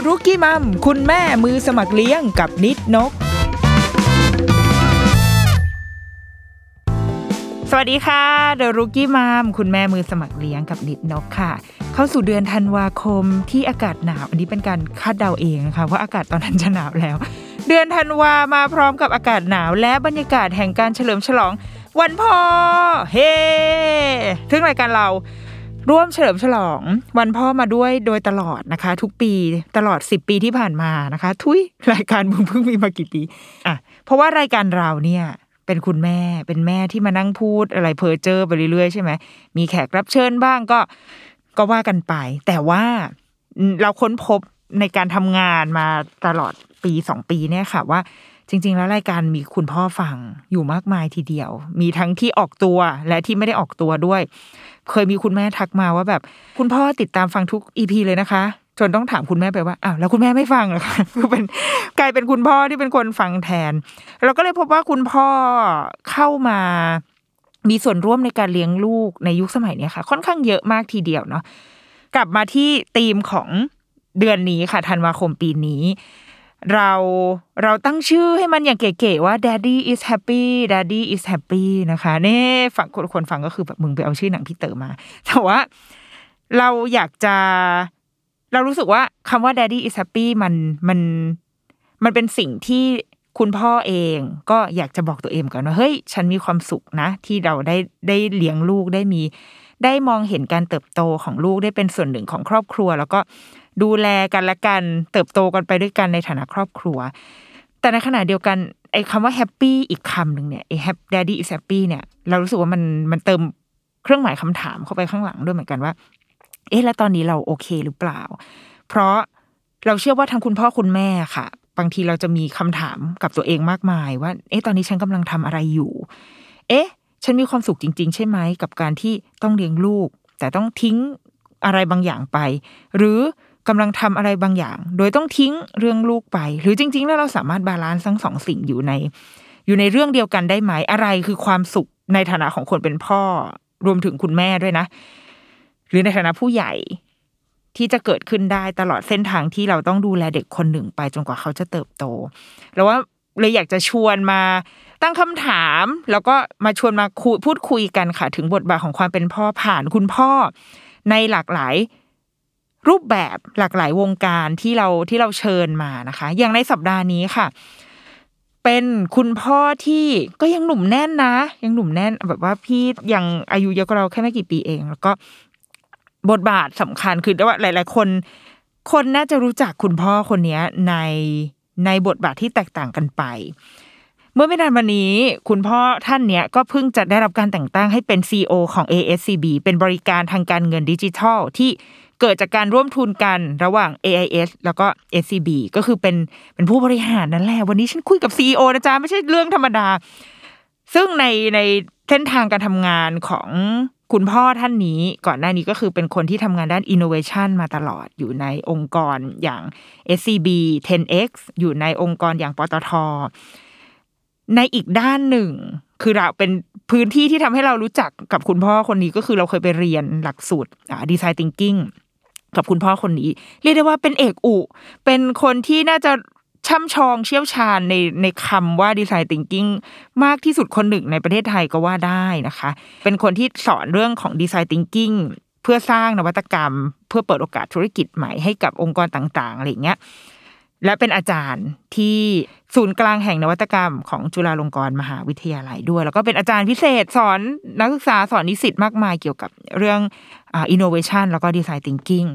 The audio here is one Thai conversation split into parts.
The Rookie Mom คุณแม่มือสมัครเลี้ยงกับนิดนก สวัสดีค่ะ The Rookie Mom คุณแม่มือสมัครเลี้ยงกับนิดนกค่ะ เข้าสู่เดือนธันวาคมที่อากาศหนาว อันนี้เป็นการคาดเดาเองนะคะว่าอากาศตอนนั้นจะหนาวแล้ว เดือนธันวามาพร้อมกับอากาศหนาว และบรรยากาศแห่งการเฉลิมฉลอง วันพ่อเฮ้ทึ่งรายการเรา ร่วมเฉลิมฉลองวันพ่อมาด้วยโดยตลอดนะคะ ทุกปีตลอด 10 ปีที่ผ่านมานะคะ ทุยรายการมึงเพิ่งมีมากี่ปีอะเพราะว่ารายการเราเนี่ยเป็นคุณแม่เป็นแม่ที่มานั่งพูดอะไรเพอเจอไปเรื่อยๆใช่ไหมมีแขกรับเชิญบ้างก็ก็ว่ากันไป แต่ว่าเราค้นพบในการทำงานมาตลอดปีสองปีเนี่ยค่ะว่าจริง ๆ แล้วรายการมีคุณพ่อฟังอยู่มากมายทีเดียว มีทั้งที่ออกตัวและที่ไม่ได้ออกตัวด้วย เคยมีคุณแม่ทักมาว่าแบบ คุณพ่อติดตามฟังทุกอีพีเลยนะคะ จนต้องถามคุณแม่ไปว่าอ้าวแล้วคุณแม่ไม่ฟังเหรอคะคือเป็นกลายเป็นคุณพ่อที่เป็นคนฟังแทน เราก็เลยพบว่าคุณพ่อเข้ามามีส่วนร่วมในการเลี้ยงลูกในยุคสมัยนี้ค่ะ ค่อนข้างเยอะมากทีเดียวเนาะกลับมาที่ธีมของเดือนนี้ค่ะธันวาคมปีนี้ เราเราตั้งชื่อให้มันอย่างเก๋ๆว่า daddy is happy daddy is happy นะคะเน่ฝังคนคนฟังก็คือแบบมึงไปเอาชื่อหนังพี่เต๋อมา แต่ว่าเราอยากจะ เรารู้สึกว่าคำว่า daddy is happy มันมันมันเป็นสิ่งที่คุณพ่อเองก็อยากจะบอกตัวเองก่อนว่าเฮ้ย ฉันมีความสุขนะ ที่เราได้ได้เลี้ยงลูกได้มี ได้มองเห็นการเติบโตของลูกได้เป็นส่วนหนึ่งของครอบครัว แล้วก็ดูแลกันและกันเติบโตกันไปด้วยกันในฐานะครอบครัว แต่ในขณะเดียวกันไอ้คำว่าแฮปปี้อีกคำหนึ่งเนี่ยไอ้ happy daddy is happy เนี่ย เรารู้สึกว่ามันมันเติมเครื่องหมายคำถามเข้าไปข้างหลังด้วยเหมือนกันว่า เอ๊ะแล้วตอนนี้เราโอเคหรือเปล่า เพราะเราเชื่อว่าทั้งคุณพ่อคุณแม่ค่ะ บางทีเราจะมีคำถามกับตัวเองมากมายว่า เอ๊ะตอนนี้ฉันกำลังทำอะไรอยู่ เอ๊ะ ฉันมีความสุขจริง ๆ ใช่ไหมกับการที่ต้องเลี้ยงลูก แต่ต้องทิ้งอะไรบางอย่างไป หรือกำลังทำอะไรบางอย่าง โดยต้องทิ้งเรื่องลูกไป หรือจริง ๆ แล้วเราสามารถ balance ทั้งสองสิ่งอยู่ใน อยู่ในเรื่องเดียวกันได้ไหมอะไรคือความสุขในฐานะของคนเป็นพ่อ รวมถึงคุณแม่ด้วยนะ หรือในฐานะผู้ใหญ่ที่จะเกิดขึ้นได้ตลอดเส้นทางที่เราต้องดูแลเด็กคนหนึ่งไปจนกว่าเขาจะเติบโต แล้วว่าเลยอยากจะชวนมา ตั้งคำถาม แล้วก็มาชวนมาคุยพูดคุยกันค่ะ ถึงบทบาทของความเป็นพ่อผ่านคุณพ่อ ในหลากหลายรูปแบบหลากหลายวงการที่เราที่เราเชิญมานะคะ อย่างในสัปดาห์นี้ค่ะ เป็นคุณพ่อที่ก็ยังหนุ่มแน่นนะ ยังหนุ่มแน่นแบบว่าพี่ยังอายุเยอะกว่าเราแค่ไม่กี่ปีเอง แล้วก็บทบาทสำคัญคือว่าหลาย ๆ คน คนน่าจะรู้จักคุณพ่อคนนี้ในในบทบาทที่แตกต่างกันไป เมื่อไม่นานมานี้ คุณพ่อท่านเนี้ยก็เพิ่งจะได้รับการแต่งตั้งให้เป็น CEO ของ ASCB เป็นบริการทางการเงินดิจิทัล ที่เกิดจากการร่วมทุนกันระหว่าง AIS แล้วก็ SCB ก็คือเป็นเป็นผู้บริหารนั่นแหละ วันนี้ฉันคุยกับ CEO นะจ๊ะ ไม่ใช่เรื่องธรรมดา ซึ่งในในเส้นทางการทำงานของคุณพ่อท่านนี้ก่อนหน้านี้ก็คือเป็นคนที่ทำงานด้าน innovation มาตลอดอยู่ในองค์กรอย่าง SCB 10X อยู่ในองค์กรอย่างปตท ในอีกด้านหนึ่ง คือเราเป็นพื้นที่ที่ทำให้เรารู้จักกับคุณพ่อคนนี้ก็คือเราเคยไปเรียนหลักสูตรดีไซน์ thinking กับคุณพ่อคนนี้ เรียกได้ว่าเป็นเอกอุ เป็นคนที่น่าจะช่ำชองเชี่ยวชาญในในคำว่าดีไซน์ thinking มากที่สุดคนหนึ่งในประเทศไทยก็ว่าได้นะคะ เป็นคนที่สอนเรื่องของดีไซน์ thinking เพื่อสร้างนวัตกรรม เพื่อเปิดโอกาสธุรกิจใหม่ให้กับองค์กรต่างๆอะไรเงี้ยและเป็นอาจารย์ที่ ศูนย์กลางแห่งนวัตกรรมของจุฬาลงกรณ์มหาวิทยาลัยด้วย แล้วก็เป็นอาจารย์พิเศษสอนนักศึกษาสอนนิสิตมากมายเกี่ยวกับเรื่องอินโนเวชันแล้วก็ดีไซน์ thinking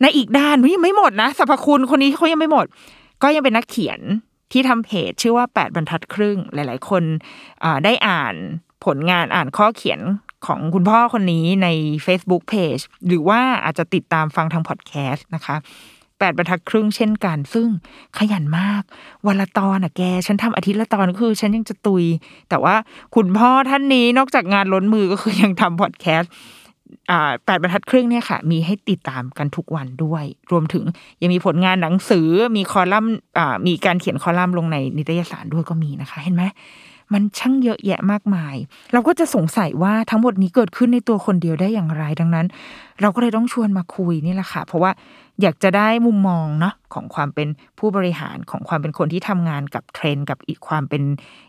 ในอีกด้านยังไม่หมดนะสรรพคุณคนนี้เขายังไม่หมด ก็ยังเป็นนักเขียนที่ทำเพจชื่อว่า 8 บรรทัดครึ่งหลาย ๆ คนได้อ่านผลงานอ่านข้อเขียนของคุณพ่อคนนี้ใน Facebook Page หรือว่าอาจจะติดตามฟังทางพอดแคสต์นะคะ แปดบรรทัดครึ่งเช่นกัน ซึ่งขยันมาก วันละตอนอะแก ฉันทำอาทิตย์ละตอนคือ ฉันยังจะตุย แต่ว่าคุณพ่อท่านนี้นอกจากงานล้นมือก็คือยังทำพอดแคสต์แปดบรรทัดครึ่งเนี่ยค่ะ มีให้ติดตามกันทุกวันด้วย รวมถึงยังมีผลงานหนังสือมีคอลัมน์มีการเขียนคอลัมน์ลงในนิตยสารด้วยก็มีนะคะ เห็นไหมมันช่างเยอะแยะมากมาย เราก็จะสงสัยว่าทั้งหมดนี้เกิดขึ้นในตัวคนเดียวได้อย่างไรดังนั้น เราก็เลยต้องชวนมาคุยนี่แหละค่ะ เพราะว่า อยากจะได้มุมมองเนาะของความเป็นผู้บริหารของความเป็นคนที่ทำงานกับเทรนด์กับอีกความเป็น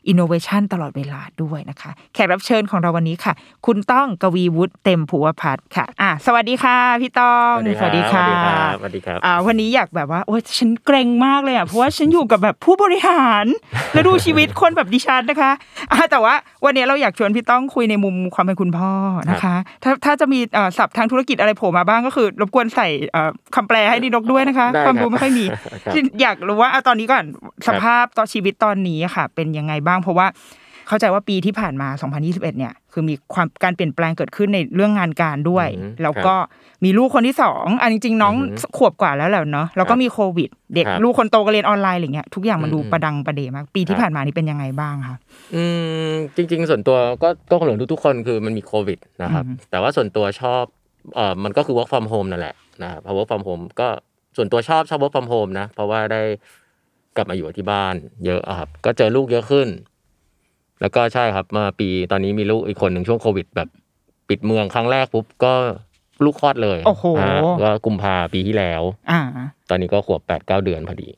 อินโนเวชันตลอดเวลาด้วยนะคะ แขกรับเชิญของเราวันนี้ค่ะ คุณต้องกวีวุฒิเต็มภูวพัฒน์ค่ะอะ สวัสดีค่ะ พี่ต้องสวัสดีครับสวัสดีครับอ่าวันนี้อยากแบบว่าโอ้ยฉันเกรงมากเลยอะเพราะว่าฉันอยู่กับแบบผู้บริหารแล้วดูชีวิตคนแบบดิฉันนะคะอ่าแต่ว่าวันนี้เราอยากชวนพี่ต้องคุยในมุมความเป็นคุณพ่อนะคะ ถ้าถ้าจะมีเอ่อศัพท์ทางธุรกิจอะไรโผล่มาบ้างก็คือ รบกวนใส่เอ่อคำแปลให้ดินกด้วยนะคะได้ครับความรู้ไม่ค่อยมีครับอยากรู้ว่าเอาตอนนี้ก่อนสภาพตอนชีวิตตอนนี้อะค่ะ เป็นยังไงบ้างเพราะว่าเข้าใจว่าปีที่ผ่านมา 2021 เนี่ย คือมีความการเปลี่ยนแปลงเกิดขึ้นในเรื่องงานการด้วยอืมแล้วก็มีลูกคนที่สองอันจริงๆ น้องอือหือขวบกว่าแล้วแหละเนาะ แล้วก็มีโควิด เด็กครับลูกคนโตก็เรียนออนไลน์อะไรเงี้ย ทุกอย่างมันดูอืมประดังประเดมาก ปีที่ครับผ่านมานี่เป็นยังไงบ้างคะอืมจริง ๆ ส่วนตัวก็ก็คงเหมือนทุกๆคนคือมันมีโควิดนะครับอืมแต่ว่าส่วนตัวชอบเอ่อมันก็คือ work from home นั่นแหละ นะครับพอ work from home ก็ส่วนตัวชอบชอบ work from home นะ เพราะว่าได้กลับมาอยู่ที่บ้าน เยอะอะครับ ก็เจอลูกเยอะขึ้น แล้วก็ใช่ครับมาปีตอนนี้มีลูกอีกคนหนึ่งช่วงโควิด แบบปิดเมืองครั้งแรกปุ๊บก็ลูกคลอดเลยโอ้โหฮะก็กุมภาปีที่แล้ว อ่า ตอนนี้ก็ขวบแปดเก้าเดือนพอดี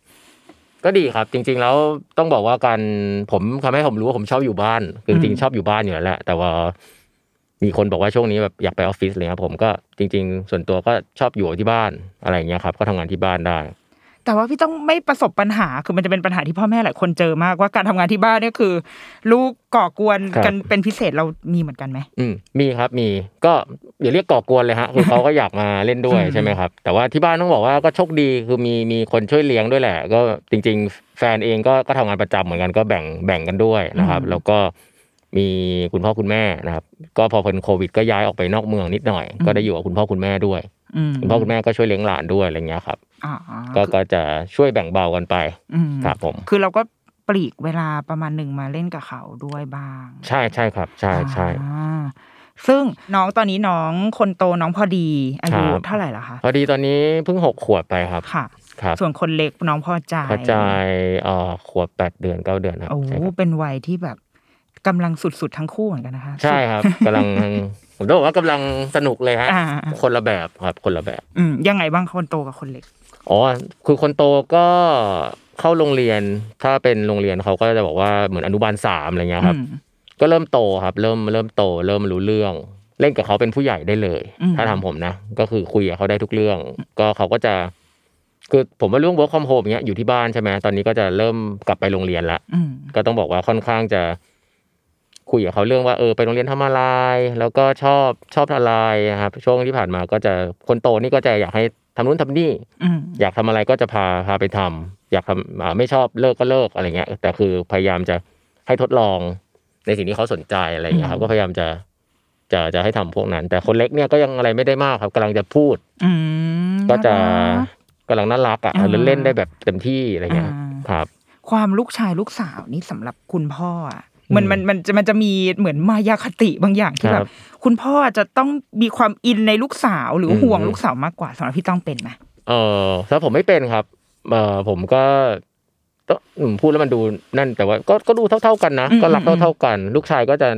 ก็ดีครับ จริง ๆ แล้วต้องบอกว่าการผมทำให้ผมรู้ว่าผมชอบอยู่บ้านคือจริงๆชอบอยู่บ้านอยู่แล้วแหละแต่ว่า มีคนบอกว่าช่วงนี้แบบอยากไปออฟฟิศเลยครับผมก็จริง ๆ ส่วนตัวก็ชอบอยู่ที่บ้านอะไรอย่างเงี้ยครับ ก็ทำงานที่บ้านได้ แต่ว่าพี่ต้องไม่ประสบปัญหาคือมันจะเป็นปัญหาที่พ่อแม่หลายคนเจอมากว่าการทำงานที่บ้านเนี่ยคือ ลูกก่อกวนครับกันเป็นพิเศษเรามีเหมือนกันไหมอืมมีครับมีก็อย่าเรียกก่อกวนเลยฮะคือเขาก็อยากมาเล่นด้วยอืมใช่ไหมครับ แต่ว่าที่บ้านต้องบอกว่าก็โชคดีคือมีมีคนช่วยเลี้ยงด้วยแหละ ก็จริง ๆ แฟนเองก็ก็ทำงานประจำเหมือนกันก็แบ่งแบ่งกันด้วยนะครับ แล้วก็ มีคุณพ่อคุณแม่นะครับ ก็พอพ้นโควิด ก็ย้ายออกไปนอกเมืองนิดหน่อย ก็ได้อยู่กับคุณพ่อคุณแม่ด้วยอืมคุณพ่อคุณแม่ก็ช่วยเลี้ยงหลานด้วยอะไรเงี้ยครับอ่าก็ก็จะช่วยแบ่งเบากันไปอืมครับผม คือเราก็ปลีกเวลาประมาณหนึ่งมาเล่นกับเขาด้วยบ้าง ใช่ใช่ครับ ใช่ใช่อ่าซึ่งน้องตอนนี้น้องคนโตน้องพอดี อายุครับเท่าไหร่ละคะพอดีตอนนี้เพิ่งหกขวบไปครับค่ะครับส่วนคนเล็กน้องพอใจพอใจเอ่อขวบแปดเดือนเก้าเดือนครับโอ้ใช่ครับเป็นวัยที่แบบ กำลังสุดๆทั้งคู่เหมือนกันนะคะใช่ครับกำลังผมต้องบอกว่ากำลังสนุกเลยฮะอ่าคนละแบบครับคนละแบบ อืมยังไงบ้างคนโตกับคนเล็กอ๋อคือคนโตก็เข้าโรงเรียน ถ้าเป็นโรงเรียนเขาก็จะบอกว่าเหมือนอนุบาลสามอะไรเงี้ยครับอืมก็เริ่มโตครับ เริ่มเริ่มโต เริ่มรู้เรื่องเล่นกับเขาเป็นผู้ใหญ่ได้เลยอืมถ้าทำผมนะ ก็คือคุยกับเขาได้ทุกเรื่อง ก็เขาก็จะคือผมว่าเรื่อง work from home เงี้ยอยู่ที่บ้านใช่ไหมตอนนี้ก็จะเริ่มกลับไปโรงเรียนละอืมก็ต้องบอกว่าค่อนข้างจะ คุยกับเขาเรื่องว่าเออไปโรงเรียนทำอะไรแล้วก็ชอบชอบอะไรนะครับช่วงที่ผ่านมาก็จะคนโตนี่ก็จะอยากให้ทำนู่นทำนี่อืมอยากทำอะไรก็จะพาพาไปทำอยากทำอ่าไม่ชอบเลิกก็เลิกอะไรเงี้ย แต่คือพยายามจะให้ทดลองในสิ่งที่เขาสนใจอะไรเงี้ยครับก็พยายามจะจะจะให้ทำพวกนั้น แต่คนเล็กเนี่ยก็ยังอะไรไม่ได้มากครับกำลังจะพูดอืมก็จะน่ารักกำลังน่ารักอะอ่าเล่นเล่นได้แบบเต็มที่อะไรเงี้ยอ่าครับ ความลูกชายลูกสาวนี่สำหรับคุณพ่ออะ มันอืมมันมันจะมันจะมีเหมือนมายาคติบางอย่างที่คแบรับบคุณพ่อจะต้องมีความอินในลูกสาวหรืออืมห่วงลูกสาวมากกว่าสำหรับพี่ต้องเป็นไหมเออถ้าผมไม่เป็นครับเออผมก็ต้องอืมพูดแล้วมันดูนั่นแต่ว่าก็ก็ดูเท่า ๆกันนะอืมก็รักอืมเท่า ๆกัน ลูกชายก็จะ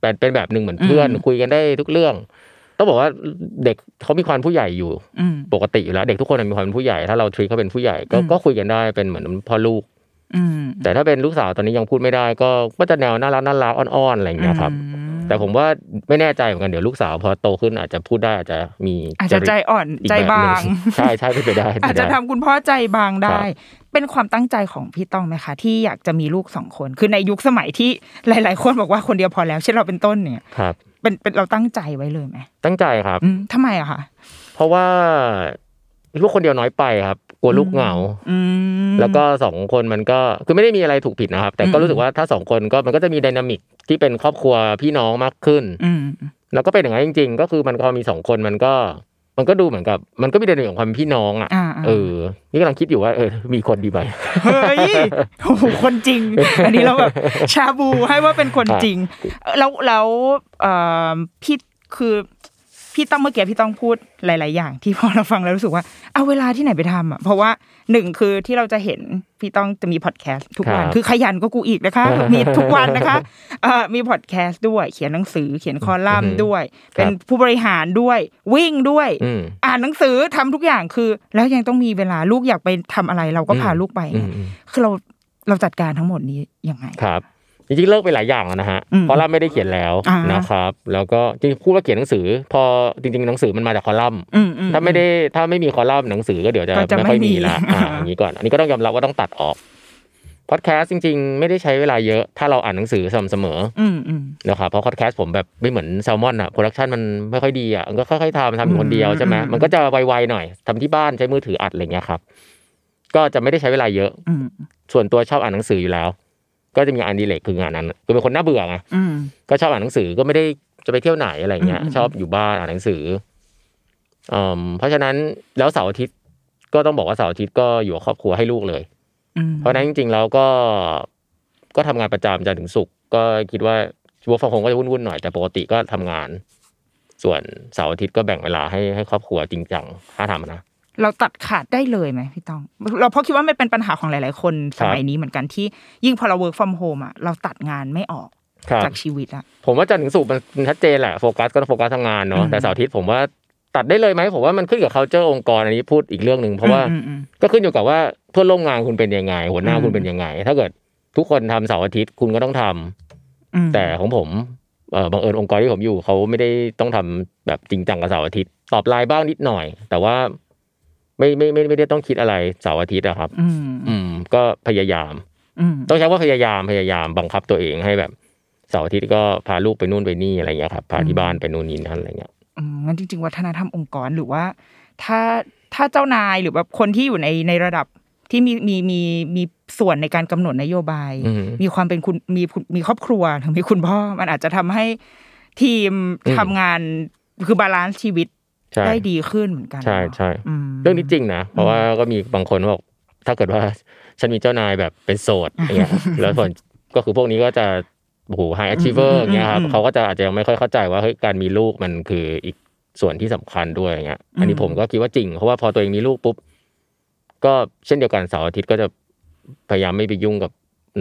เป็นเป็นแบบหนึ่งเหมือนเพื่อนอืมคุยกันได้ทุกเรื่องต้องบอกว่าเด็กเขามีความผู้ใหญ่อยู่อืมปกติอยู่แล้ว เด็กทุกคนมีความเป็นผู้ใหญ่ถ้าเราทรีเขาเป็นผู้ใหญ่ก็อืมก็คุยกันได้เป็นเหมือนพ่อลูกอืม แต่ถ้าเป็นลูกสาวตอนนี้ยังพูดไม่ได้ ก็ก็จะแนวน่ารักน่ารักอ่อนๆอะไรอย่างเงี้ยครับอืมแต่ผมว่าไม่แน่ใจเหมือนกันเดี๋ยวลูกสาวพอโตขึ้นอาจจะพูดได้อาจจะมีอาจจะใจอ่อนอีกใจแบบหนึ่บาง ใช่ใช่เป็นไปได้เป็นอาจไปจะได้ทำคุณพ่อใจบางได้ครับเป็นความตั้งใจของพี่ต้องไหมคะ ที่อยากจะมีลูกสองคน คือในยุคสมัยที่หลาย ๆ คนบอกว่าคนเดียวพอแล้วเช่นเราเป็นต้นเนี่ยครับเป็นเป็นเราตั้งใจไว้เลยไหมตั้งใจครับอืมทำไมอะคะเพราะว่า ลูกคนเดียวน้อยไปครับ กลัวลูกเหงาอืมแล้วก็สองคนมันก็คือไม่ได้มีอะไรถูกผิดนะครับ แต่ก็อืมรู้สึกว่าถ้าสองคนก็มันก็จะมีไดนามิกที่เป็นครอบครัวพี่น้องมากขึ้นอืมแล้วก็เป็นอย่างนั้นจริง ๆ ก็คือมันพอมีสองคนมันก็มันก็ดูเหมือนกับ มันก็มีไดนามิกของความเป็นพี่น้องอะอ่าเออ นี่กำลังคิดอยู่ว่าเออมีคนดีไหมเฮ้ยโอ้โหคนจริง อันนี้เราแบบชาบูให้ว่าเป็นคนจริงเอ่อแล้วแล้วเอ่อพี่คือ พี่ต้องเมื่อกี้พี่ต้องพูดหลาย ๆ อย่าง ที่พอเราฟังแล้วรู้สึกว่าเอาเวลาที่ไหนไปทำอะเพราะว่าหนึ่งคือที่เราจะเห็นพี่ต้องจะมีพอดแคสต์ทุกวันครับคือขยันก็กูอีกนะคะ มีทุกวันนะคะเอ่อมีพอดแคสต์ด้วย เขียนหนังสือเขียนคอลัมน์ด้วย เป็นผู้บริหารด้วยวิ่งด้วยอืมอ่านหนังสือทำทุกอย่างคือ แล้วยังต้องมีเวลาลูกอยากไปทำอะไร เราก็พาอืมลูกไปอืมอืมคือเราเราจัดการทั้งหมดนี้ยังไงครับ จริงๆเลิกไปหลายอย่างแล้วนะฮะอืมคอลัมน์ไม่ได้เขียนแล้วอ่านะครับแล้วก็จริงๆพูดว่าเขียนหนังสือ พอจริง ๆ หนังสือมันมาจากคอลัมน์อืมอืถ้าไม่ได้ถ้าไม่มีคอลัมน์หนังสือก็เดี๋ยวจะก็จะไม่ค่อยไม่มีมีละอ่าอย่างนี้ก่อนอันนี้ก็ต้องยอมรับว่าต้องตัดออกพอดแคสต์จริง ๆ ไม่ได้ใช้เวลาเยอะ ถ้าเราอ่านหนังสือสม่ำเสมออืมอืมนะครับเพราะพอดแคสต์ผมแบบไม่เหมือนแซลมอนอะ production มันไม่ค่อยดีอะมันก็ค่อยๆทำทำอยู่คนเดียวใช่ไหมอืมมันก็จะไวๆหน่อยทำที่บ้านใช้มือถืออัดอะไรเงี้ยครับ ก็จะไม่ได้ใช้เวลาเยอะอืมส่วนตัวชอบอ่านหนังสืออยู่แล้ว ก็จะมีงานอดีเลกคืองานนั้นคือเป็นคนน่าเบื่อไงอืมก็ชอบอ่านหนังสือก็ไม่ได้จะไปเที่ยวไหนอะไรเงี้ยอืมชอบอยู่บ้านอ่านหนังสืออืมเพราะฉะนั้นแล้วเสาร์อาทิตย์ก็ต้องบอกว่าเสาร์อาทิตย์ก็อยู่กับครอบครัวให้ลูกเลยอืมเพราะฉะนั้นจริงๆแล้วก็ก็ทำงานประจำจันทร์ถึงศุกร์ก็คิดว่าชัวร์ฟังคงก็จะวุ่นๆหน่อยแต่ปกติก็ทำงาน ส่วนเสาร์อาทิตย์ก็แบ่งเวลาให้ให้ครอบครัวจริงจังถ้าทำนะ เราตัดขาดได้เลยไหมพี่ต้อง เราเพราะคิดว่ามันเป็นปัญหาของหลาย ๆ คนครัสบมัยนี้เหมือนกันที่ยิ่งพอเรา work from home อะเราตัดงานไม่ออกครับจากชีวิตอะผมว่าจันทร์ถึงศุกร์มันชัดเจนแหละโฟกัสก็ต้องโฟกัสทำงานอืเนาะมแต่เสาร์อาทิตย์ผมว่าตัดได้เลยไหมผมว่ามันขึ้นกับ culture องค์กรอันนี้พูดอีกเรื่องหนึ่งเพราะว่าอืมอืมก็ขึ้นอยู่กับว่าเพื่อนร่วมงานคุณเป็นยังไง หัวหน้าอืมคุณเป็นยังไง ถ้าเกิดทุกคนทำเสาร์อาทิตย์คุณก็ต้องทำอืมแต่ของผมเออบังเอิญองค์กรที่ผมอยู่เขาไม่ได้ต้องทำแบบจริงจังกับเสาร์อาทิตย์ตอบไลน์บ้างนิดหน่อย แต่ว่า ไม่ไม่ไม่ไม่ได้ต้องคิดอะไรเสาร์อาทิตย์อะครับ อืมอืมก็พยายามอืมต้องใช้ว่าพยายามพยายามบังคับตัวเองให้แบบเสาร์อาทิตย์ก็พาลูกไปนู่นไปนี่อะไรเงี้ยครับพาที่บ้านไปนู่นนี่นั่นอะไรเงี้ยอืมงั้นจริง ๆ วัฒนธรรมองค์กรหรือว่า ถ้าถ้าเจ้านายหรือแบบคนที่อยู่ในในระดับที่มีมีมีมีส่วนในการกำหนดนโยบายอืมมีความเป็นคุณมีมีครอบครัวถึงมีคุณพ่อมันอาจจะทำให้ทีมอืมทำงานคือ balance ชีวิตใช่ ได้ดีขึ้นเหมือนกัน ใช่เนอะใช่อืมเรื่องนี้จริงนะ เพราะว่าก็มีบางคนบอกถ้าเกิดว่าฉันมีเจ้านายแบบเป็นโสดอย่างเงี้ยแล้วส่วนก็คือพวกนี้ก็จะโอ้โหไฮ a ช h เวอร์อย่างเงี้ยครับเขาก็จะอาจจะยังไม่ค่อยเข้าใจว่าเฮ้ยการมีลูกมันคืออีกส่วนที่สำคัญด้วยอย่างเงี้ย อันนี้ผมก็คิดว่าจริง เพราะว่าพอตัวเองมีลูกปุ๊บ ก็เช่นเดียวกันเสาร์อาทิตย์ก็จะพยายามไม่ไปยุ่งกับ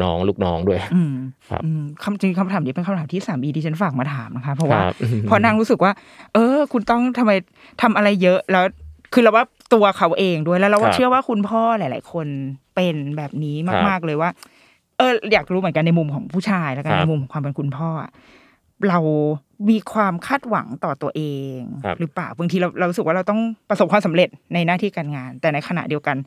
น้องลูกน้องด้วยอืมครับอืมคำจริงคำถามนี้เป็นคำถามที่สามีดิฉันฝากมาถามนะคะ เพราะว่าครับเพราะนางรู้สึกว่า เออ คุณต้องทำไมทำอะไรเยอะแล้วคือเราว่าตัวเขาเองด้วยแล้วเราว่าครับเชื่อว่าคุณพ่อหลาย ๆ คนเป็นแบบนี้ครับมาก ๆเลยว่า เออ อยากรู้เหมือนกันในมุมของผู้ชายแล้วกันครับในมุมของความเป็นคุณพ่ออะเรามีความคาดหวังต่อตัวเองครับหรือเปล่าบางทีเราเรารู้สึกว่าเราต้องประสบความสำเร็จในหน้าที่การงาน แต่ในขณะเดียวกัน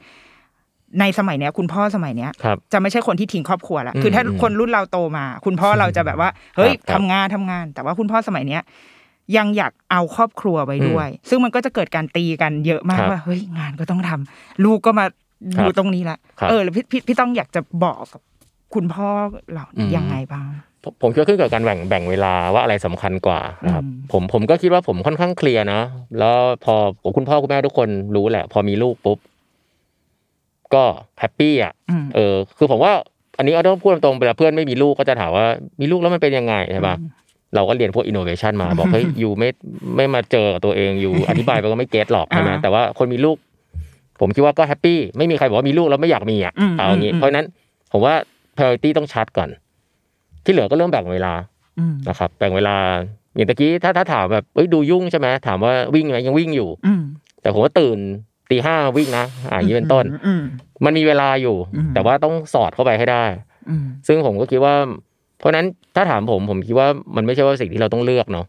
ในสมัยเนี้ยคุณพ่อสมัยเนี้ยครับจะไม่ใช่คนที่ทิ้งครอบครัวละอืมคือถ้าอืมคนรุ่นเราโตมา คุณพ่อเราจะแบบว่าเฮ้ยครับทำงานทำงาน แต่ว่าคุณพ่อสมัยเนี้ยยังอยากเอาครอบครัวไว้ด้วย ซึ่งมันก็จะเกิดการตีกันเยอะมากครับว่าเฮ้ยงานก็ต้องทำลูกก็มาครับอยู่ตรงนี้ละครับเออแล้วพี่พี่พี่ต้องอยากจะบอกกับคุณพ่อเราอืมยังไงบ้างผมผมคิดว่าขึ้นกับการแบ่งแบ่งเวลาว่าอะไรสำคัญกว่านะครับอืมผมผมก็คิดว่าผมค่อนข้างเคลียร์นะแล้วพอผมคุณพ่อคุณแม่ทุกคนรู้แหละ พอมีลูกปุ๊บ ก็ happy อะอืมเออ คือผมว่า อันนี้เอาต้องพูดตรงๆเวลาเพื่อนไม่มีลูกก็จะถามว่ามีลูกแล้วมันเป็นยังไงใช่ปะเราก็เรียนพวกอินโนเวชันมาบอกเฮ้ยอยู่ไม่ไม่มาเจอกับตัวเองอยู่อธิบายไปก็ไม่ get หรอกใช่ไหมอ่าแต่ว่าคนมีลูก ผมคิดว่าก็ happy ไม่มีใครบอกว่ามีลูกแล้วไม่อยากมีอะอืมเอาอย่างงี้อืมเพราะฉะนั้นผมว่า priority ต้องชัดก่อน ที่เหลือก็เริ่มแบ่งเวลาอืมนะครับแบ่งเวลาอย่างตะกี้ถ้าถ้าถามแบบเอ้ยดูยุ่งใช่ไหมถามว่าวิ่งไหมยังวิ่งอยู่อืมแต่ผมว่าตื่น ตีห้าวิ่งนะอ่าอย่างนี้เป็นต้นอืมมันมีเวลาอยู่อืมแต่ว่าต้องสอดเข้าไปให้ได้อืมซึ่งผมก็คิดว่า เพราะฉะนั้นถ้าถามผมผมคิดว่ามันไม่ใช่ว่าสิ่งที่เราต้องเลือกเนาะ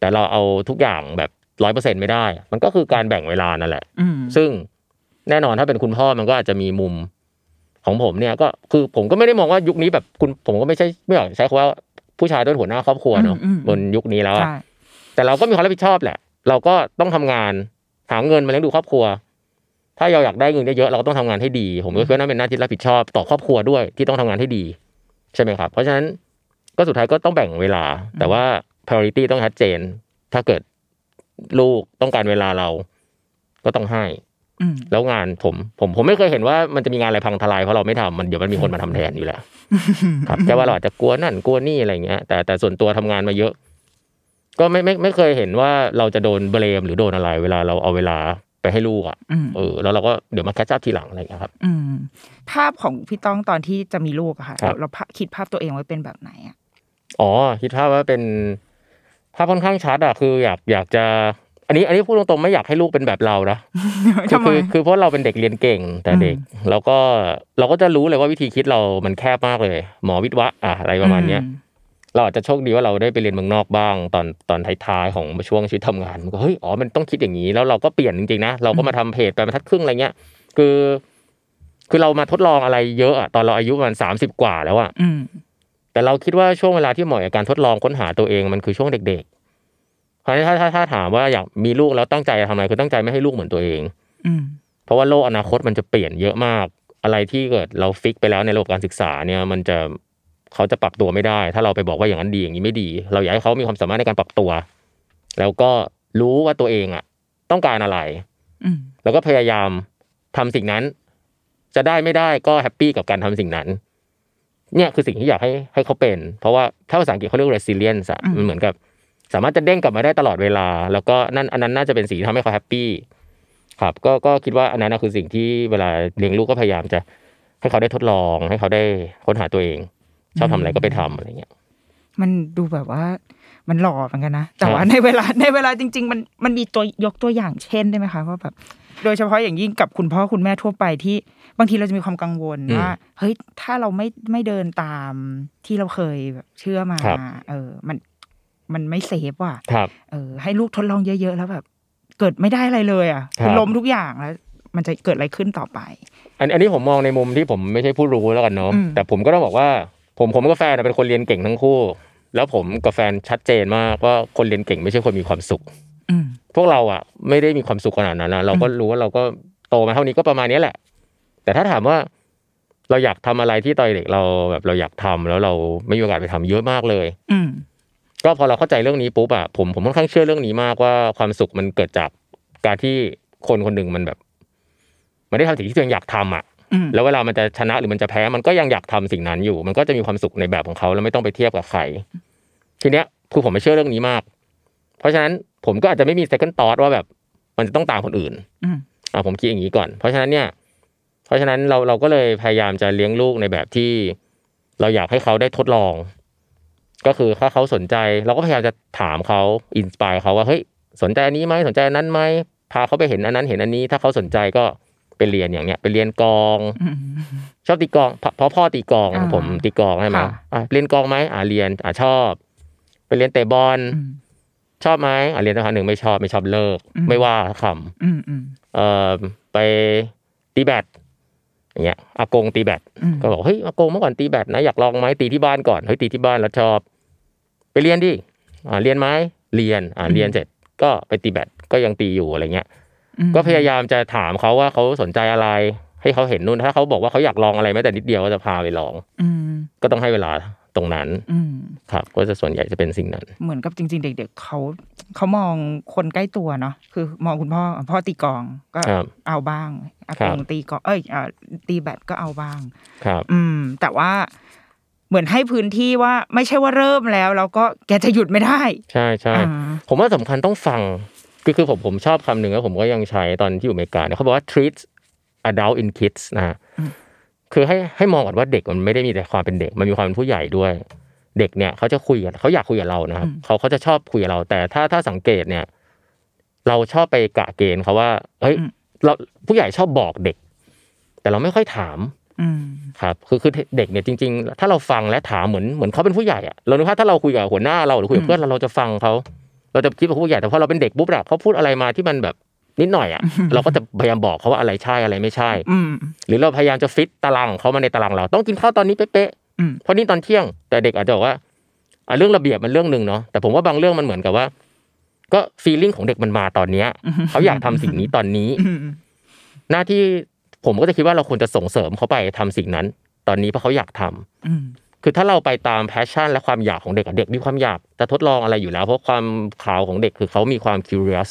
แต่เราเอาทุกอย่างแบบร้อยเปอร์เซ็นไม่ได้ มันก็คือการแบ่งเวลานั่นแหละอืมซึ่งแน่นอนถ้าเป็นคุณพ่อมันก็อาจจะมีมุมของผมเนี่ยก็คือผมก็ไม่ได้มองว่ายุคนี้แบบคุณผมก็ไม่ใช่ไม่อยากใช้คำว่าผู้ชายเป็นหัวหน้าครอบครัวเนาะอืมอืมบนยุคนี้แล้วอะใช่แต่เราก็มีความรับผิดชอบแหละ เราก็ต้องทำงานหาเงินมาเลี้ยงดูครอบครัว ถ้าเราอยากได้เงินเยอะๆเราก็ต้องทำงานให้ดี ผมก็คิดว่านั่นเป็นหน้าที่รับผิดชอบต่อครอบครัวด้วยที่ต้องทำงานให้ดี ใช่ไหมครับ เพราะฉะนั้นก็สุดท้ายก็ต้องแบ่งเวลา แต่ว่า priority ต้องชัดเจน ถ้าเกิดลูกต้องการเวลาเราก็ต้องให้อืมแล้วงานผมผมผมไม่เคยเห็นว่ามันจะมีงานอะไรพังทลายเพราะเราไม่ทำมันเดี๋ยวมันมีคนมาทำแทนอยู่แล้วครับแค่ว่าเราอาจจะกลัวนั่นกลัวนี่อะไรเงี้ย แต่แต่ส่วนตัวทำงานมาเยอะ ก็ไม่ไม่ไม่เคยเห็นว่าเราจะโดน blame หรือโดนอะไร เวลาเราเอาเวลา ไปให้ลูกอะอืมเออแล้วเราก็เดี๋ยวมา catch up ทีหลังอะไรเงี้ยครับอืมภาพของพี่ต้องตอนที่จะมีลูกอะค่ะครับเราภาพคิดภาพตัวเองไว้เป็นแบบไหนอะอ๋อคิดภาพว่าเป็นภาพค่อนข้างชัดอะคืออยากอยากจะอันนี้อันนี้พูดตรงๆไม่อยากให้ลูกเป็นแบบเรานะคือทำไมคือคือเพราะเราเป็นเด็กเรียนเก่งแต่เด็ก แล้วก็เราก็จะรู้เลยว่าวิธีคิดเรามันแคบมากเลย หมอวิทย์วะอะอะไรประมาณเนี้ย เราอาจจะโชคดีว่าเราได้ไปเรียนเมืองนอกบ้าง ตอนตอนท้ายๆของช่วงชีวิตทำงานมันก็เฮ้ยอ๋อมันต้องคิดอย่างนี้แล้วเราก็เปลี่ยนจริงๆนะเราก็มาทำเพจไปบรรทัดครึ่งอะไรเงี้ย คือ คือเรามาทดลองอะไรเยอะอะตอนเราอายุประมาณสามสิบกว่าแล้วอะอืมแต่เราคิดว่าช่วงเวลาที่เหมาะกับการทดลองค้นหาตัวเองมันคือช่วงเด็กๆเพราะฉะนั้นถ้าถ้าถ้าถามว่าอยากมีลูกแล้วตั้งใจจะทำอะไรคือตั้งใจไม่ให้ลูกเหมือนตัวเองอืมเพราะว่าโลกอนาคตมันจะเปลี่ยนเยอะมาก อะไรที่เกิดเราฟิกไปแล้วในระบบการศึกษาเนี่ย มันจะ เขาจะปรับตัวไม่ได้ ถ้าเราไปบอกว่าอย่างนั้นดีอย่างนี้ไม่ดี เราอยากให้เขามีความสามารถในการปรับตัว แล้วก็รู้ว่าตัวเองอะ ต้องการอะไรอืมแล้วก็พยายามทำสิ่งนั้น จะได้ไม่ได้ก็ happy กับการทำสิ่งนั้น เนี่ยคือสิ่งที่อยากให้ให้เขาเป็น เพราะว่าถ้าภาษาอังกฤษเขาเรียก resilience อะมันเหมือนกับ สามารถจะเด้งกลับมาได้ตลอดเวลา แล้วก็นั่นอันนั้นน่าจะเป็นสิ่งที่ทำให้เขา happy ครับก็ก็คิดว่าอันนั้นนะคือสิ่งที่เวลาเลี้ยงลูกก็พยายามจะให้เขาได้ทดลอง ให้เขาได้ค้นหาตัวเอง ชอบทำอะไรก็ไปทำอะไรเงี้ยมันดูแบบว่ามันหล่อเหมือนกันนะแต่ว่าครับในเวลาในเวลาจริง ๆ มันมันมีตัวยกตัวอย่างเช่นได้ไหมคะว่าแบบโดยเฉพาะอย่างยิ่งกับคุณพ่อคุณแม่ทั่วไปที่บางทีเราจะมีความกังวลว่าเฮ้ยถ้าเราไม่ไม่เดินตามที่เราเคยแบบเชื่อมาครับเออ มันมันไม่เซฟว่ะครับเออ ให้ลูกทดลองเยอะๆแล้วแบบ เกิดไม่ได้อะไรเลย อะครับล้มทุกอย่างแล้วมันจะเกิดอะไรขึ้นต่อไป อันอันนี้ผมมองในมุมที่ผมไม่ใช่ผู้รู้แล้วกันเนาะอืมแต่ผมก็ต้องบอกว่า ผมผมกับแฟนเป็นคนเรียนเก่งทั้งคู่ แล้วผมกับแฟนชัดเจนมากว่าคนเรียนเก่งไม่ใช่คนมีความสุขอืมพวกเราอะ ไม่ได้มีความสุขขนาดนั้นนะเราก็รู้ว่าเราก็โตมาเท่านี้ก็ประมาณนี้แหละ แต่ถ้าถามว่าเราอยากทำอะไรที่ตอนเด็กเราแบบเราอยากทำแล้วเราไม่มีโอกาสไปทำเยอะมากเลย อืมก็พอเราเข้าใจเรื่องนี้ปุ๊บอะผมผมค่อนข้างเชื่อเรื่องนี้มากว่าความสุขมันเกิดจากการที่คนคนหนึ่งมันแบบ มันได้ทำสิ่งที่ตัวเองอยากทำอะอืม แล้วเวลามันจะชนะหรือมันจะแพ้มันก็ยังอยากทำสิ่งนั้นอยู่ มันก็จะมีความสุขในแบบของเขาแล้วไม่ต้องไปเทียบกับใครทีเนี้ยคือผมไม่เชื่อเรื่องนี้มาก เพราะฉะนั้นผมก็อาจจะไม่มี second thought ว่าแบบมันจะต้องตามคนอื่นอืมอ่าผมคิดอย่างนี้ก่อน เพราะฉะนั้นเนี่ย เพราะฉะนั้นเราเราก็เลยพยายามจะเลี้ยงลูกในแบบที่ เราอยากให้เขาได้ทดลอง ก็คือถ้าเขาสนใจ เราก็พยายามจะถามเขาอินสปายเขาว่าเฮ้ยสนใจอันนี้ไหมสนใจอันนั้นไหมพาเขาไปเห็นอันนั้นเห็นอันนี้ ถ้าเขาสนใจก็ ไปเรียนอย่างเนี้ยไปเรียนกลองอืมชอบตีกลองเพราะเพราะพ่อตีกลองอ่าผมตีกลองใช่ไหมค่ะอะเรียนกลองไหมอ่าเรียนอ่าชอบ ไปเรียนเตะบอลอืมชอบไหมอ่าเรียนสักพักหนึ่งไม่ชอบไม่ชอบเลิกอืมไม่ว่าคำอืมอืมเอ่อไปตีแบดอย่างเงี้ยอากงตีแบดอืมก็บอกเฮ้ยอากงเมื่อก่อนตีแบดนะอยากลองไหมตีที่บ้านก่อนเฮ้ยตีที่บ้านแล้วชอบ ไปเรียนดิอ่าเรียนไหมเรียนอ่าเรียนเสร็จก็ไปตีแบดก็ยังตีอยู่อะไรเงี้ยอืม ก็พยายามจะถามเขาว่าเขาสนใจอะไร ให้เขาเห็นนู่นถ้าเขาบอกว่าเขาอยากลองอะไรแม้แต่นิดเดียวก็จะพาไปลองอืมก็ต้องให้เวลาตรงนั้นอืมครับก็จะส่วนใหญ่จะเป็นสิ่งนั้น เหมือนกับจริง ๆ เด็ก ๆเขาเขามองคนใกล้ตัวเนาะคือมองคุณพ่อพ่อตีกลองก็ครับเอาบ้างอาครักบงตีกลองเอ้ยอ่าตีแบดก็เอาบ้าง ครับ อืม แต่ว่าเหมือนให้พื้นที่ว่าไม่ใช่ว่าเริ่มแล้ว แล้วก็แกจะหยุดไม่ได้ ใช่ใช่อ่าผมว่าสำคัญต้องฟัง คือคือผมผมชอบคำหนึ่งแล้วผมก็ยังใช้ตอนที่อยู่อเมริกาเนี่ยเขาบอกว่า treat adult in kids นะฮะคือให้ให้มองก่อนว่าเด็กมันไม่ได้มีแต่ความเป็นเด็ก มันมีความเป็นผู้ใหญ่ด้วย เด็กเนี่ยเขาจะคุยกับเขาอยากคุยกับเรานะครับอืมเขาเขาจะชอบคุยกับเรา แต่ถ้าถ้าสังเกตเนี่ย เราชอบไปกะเกณฑ์เขาว่าเฮ้ยเราผู้ใหญ่ชอบบอกเด็ก แต่เราไม่ค่อยถามอืมครับคือคือเด็กเนี่ยจริง ๆ ถ้าเราฟังและถามเหมือนเหมือนเขาเป็นผู้ใหญ่อะเราคิดว่าถ้าเราคุยกับหัวหน้าเราหรือคุยกับเพื่อนเราเราจะฟังเขา เราจะคิดว่าผู้ใหญ่แต่พอเราเป็นเด็กปุ๊บอะเขาพูดอะไรมาที่มันแบบนิดหน่อยอะเราก็จะพยายามบอกเขาว่าอะไรใช่อะไรไม่ใช่อืมหรือเราพยายามจะฟิตตารางของเขามาในตารางเราต้องกินข้าวตอนนี้เป๊ะอืมๆเพราะนี่ตอนเที่ยง แต่เด็กอาจจะบอกว่าอะเรื่องระเบียบมันเรื่องหนึ่งเนาะแต่ผมว่าบางเรื่องมันเหมือนกับว่า ก็ feeling ของเด็กมันมาตอนเนี้ยเขาอยากทำสิ่งนี้ตอนนี้อืมหน้าที่ผมก็จะคิดว่าเราควรจะส่งเสริมเขาไปทำสิ่งนั้น ตอนนี้เพราะเขาอยากทำอืม คือถ้าเราไปตาม passion และความอยากของเด็กอะเด็กมีความอยากจะทดลองอะไรอยู่แล้ว เพราะความความของเด็กคือเขามีความ curious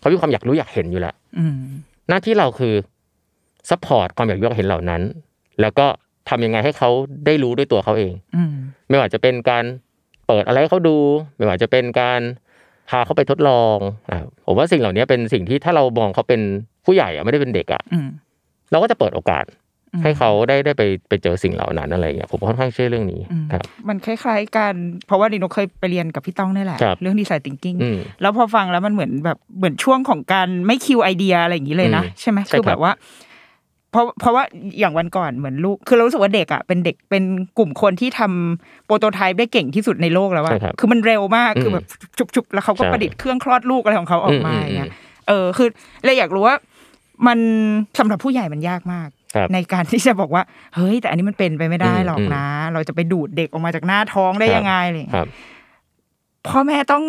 เขามีความอยากรู้อยากเห็นอยู่แล้วอืมหน้าที่เราคือ support ความอยากรู้อยากเห็นเหล่านั้น แล้วก็ทำยังไงให้เขาได้รู้ด้วยตัวเขาเองอืมไม่ว่าจะเป็นการเปิดอะไรให้เขาดู ไม่ว่าจะเป็นการพาเขาไปทดลองอะผมว่าสิ่งเหล่านี้เป็นสิ่งที่ถ้าเรามองเขาเป็นผู้ใหญ่อะไม่ได้เป็นเด็กอะอืมเราก็จะเปิดโอกาสอืม ให้เขาได้ได้ไปไปเจอสิ่งเหล่านั้นอะไรอย่างเงี้ยผมค่อนข้างเชื่อเรื่องนี้อืมครับมันคล้าย ๆกันเพราะว่าดิโนเคยไปเรียนกับพี่ต้องนี่แหละครับเรื่องดีไซน์ thinking อืมแล้วพอฟังแล้วมันเหมือนแบบเหมือนช่วงของการไม่คิวไอเดียอะไรอย่างนี้เลยนะอืมใช่ไหมใช่คือครับแบบว่าเพราะเพราะว่าอย่างวันก่อนเหมือนลูก คือเรารู้สึกว่าเด็กอะเป็นเด็กเป็นกลุ่มคนที่ทำโปรโตไทป์ได้เก่งที่สุดในโลกแล้วใช่อะครับคือมันเร็วมากอืมคือแบบชุบๆแล้วเขาก็ใช่ประดิษฐ์เครื่องคลอดลูกอะไรของเขาออกมาอืมอย่างเงี้ยอืมเออคือเลยอยากรู้ว่า มันสำหรับผู้ใหญ่มันยากมากครับ ในการที่จะบอกว่า เฮ้ย แต่อันนี้มันเป็นไปไม่ได้หรอกอืมนะ เราจะไปดูดเด็กออกมาจากหน้าท้องได้ครับยังไงอะไรอย่างคเงี้ยรับพ่อแม่ต้อง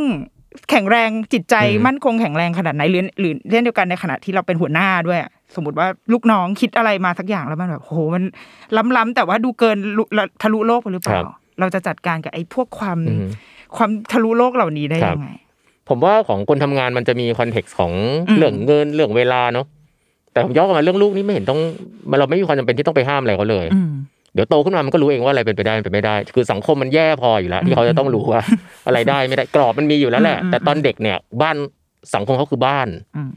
แข็งแรงจิตใจอืมมั่นคงแข็งแรงขนาดไหนหรือหรือเช่นเดียวกันในขณะที่เราเป็นหัวหน้าด้วยอะสมมติว่าลูกน้องคิดอะไรมาสักอย่างแล้วมันแบบโหมันล้ำๆแต่ว่าดูเกินลุทะลุโลกไปหรือเปล่าครับเราจะจัดการกับไอ้พวกความอืมความทะลุโลกเหล่านี้ได้ครับยังไงผมว่าของคนทำงานมันจะมีคอนเท็กซ์ของอืมเรื่องเงินเรื่องเวลาเนาะ แต่ผมย้อนกลับมาเรื่องลูกนี่ไม่เห็นต้องมันเราไม่มีความจำเป็นที่ต้องไปห้ามอะไรเขาเลยอืมเดี๋ยวโตขึ้นมามันก็รู้เองว่าอะไรเป็นไปได้เป็นไปไม่ได้ คือสังคมมันแย่พออยู่แล้ว ที่เขาจะต้องรู้ว่า อะไรได้ไม่ได้กรอบมันมีอยู่แล้วแหละอืมแต่ตอนเด็กเนี่ย บ้านสังคมเขาคือบ้านอืม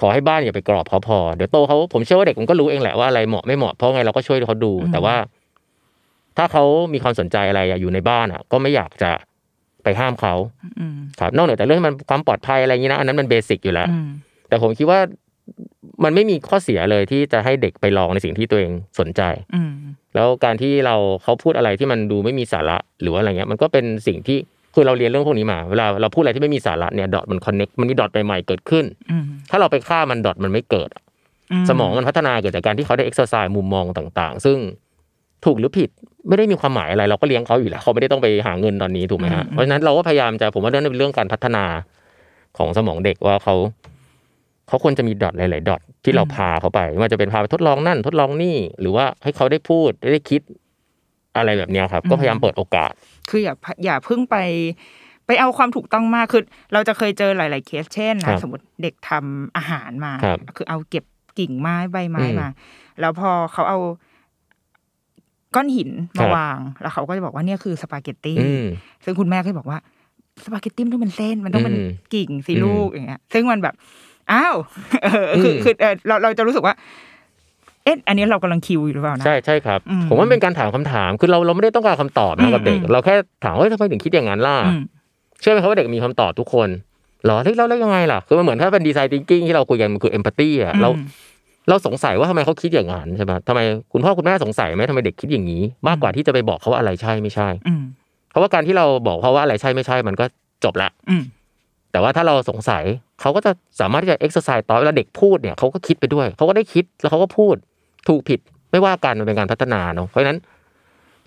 ขอให้บ้านอย่าไปกรอบเขาพอเดี๋ยวโตเขาผมเชื่อว่าเด็กมันก็รู้เองแหละว่าอะไรเหมาะไม่เหมาะเพราะไงเราก็ช่วยเขาดูอืมแต่ว่า ถ้าเขามีความสนใจอะไรอะอยู่ในบ้านอะ ก็ไม่อยากจะไปห้ามเขาอืมครับนอกเหนือแต่เรื่องมันความปลอดภัยอะไรอย่างนี้นะอันนั้นมัน basic อยู่แล้วอืมแต่ผมคิดว่า มันไม่มีข้อเสียเลยที่จะให้เด็กไปลองในสิ่งที่ตัวเองสนใจอืมแล้วการที่เราเขาพูดอะไรที่มันดูไม่มีสาระหรือว่าอะไรเงี้ย มันก็เป็นสิ่งที่คือเราเรียนเรื่องพวกนี้มา เวลาเราพูดอะไรที่ไม่มีสาระเนี่ย dot มัน connect มันมี dot ใหม่ๆเกิดขึ้นอืมถ้าเราไปฆ่ามัน dot มันไม่เกิด สมองมันพัฒนาเกิดจากการที่เขาได้เอ็กซ์ไซส์มุมมองต่าง ๆ ซึ่งถูกหรือผิดไม่ได้มีความหมายอะไร เราก็เลี้ยงเขาอยู่แล้วเขาไม่ได้ต้องไปหาเงินตอนนี้ถูกไหมฮะเพราะฉะนั้นเราก็พยายามจะผมว่าเรื่องนี้เป็นเรื่องการพัฒนาของสมองเด็กว่าเขา เขาควรจะมีดอทหลาย ๆ ดอทที่เราพาเขาไปไม่ว่าจะเป็นพาไปทดลองนั่นทดลองนี่ หรือว่าให้เขาได้พูดได้คิดอะไรแบบเนี้ยครับ ก็พยายามเปิดโอกาส คืออย่าอย่าเพิ่งไปไปเอาความถูกต้องมากคือเราจะเคยเจอหลาย ๆ เคสเช่นครันะบสมมติเด็กทำอาหารมาครับคือเอาเก็บกิ่งไม้ใบไม้อืมมา แล้วพอเขาเอาก้อนหินครัมาบวาง แล้วเขาก็จะบอกว่าเนี่ยคือสปาเกตตี้อืมซึ่งคุณแม่ก็จะบอกว่าสปาเกตตี้มันต้องเป็นเส้นมันต้องเป็นอืมกิ่งสิอืมลูกอย่างเงี้ยซึ่งมันแบบ อ้าวเออคืออืมคือเออเราเราจะรู้สึกว่า เอ๊ะอันนี้เรากำลัง kill อยู่หรือเปล่านะใช่ใช่ครับอืมผมว่ามันเป็นการถามคำถามคือเราเราไม่ได้ต้องการคำตอบนะอืมกับเด็กอืมเราแค่ถามว่าเฮ้ยทำไมถึงคิดอย่างนั้นล่ะอืมเชื่อไหมครับว่าเด็กมีคำตอบทุกคนเหรอเฮ้ยแล้วแล้วยังไงล่ะคือมันเหมือนถ้าเป็นดีไซน์ thinking ที่เราคุยกันมันคือ empathy อะเราอืมเราสงสัยว่าทำไมเขาคิดอย่างนั้นใช่ไหมทำไมคุณพ่อคุณแม่สงสัยไหมทำไมเด็กคิดอย่างนี้ มากกว่าที่จะไปบอกเขาว่าอะไรใช่ไม่ใช่อืมเพราะว่าการที่เราบอกเขาว่าอะไรใช่ไม่ใช่ มันก็จบละอืม แต่ว่าถ้าเราสงสัยเขาก็จะสามารถที่จะ exercise ต่อเวลาเด็กพูดเนี่ยเขาก็คิดไปด้วยเขาก็ได้คิดแล้วเขาก็พูดถูกผิดไม่ว่ากันมันเป็นการพัฒนาเนาะเพราะฉะนั้น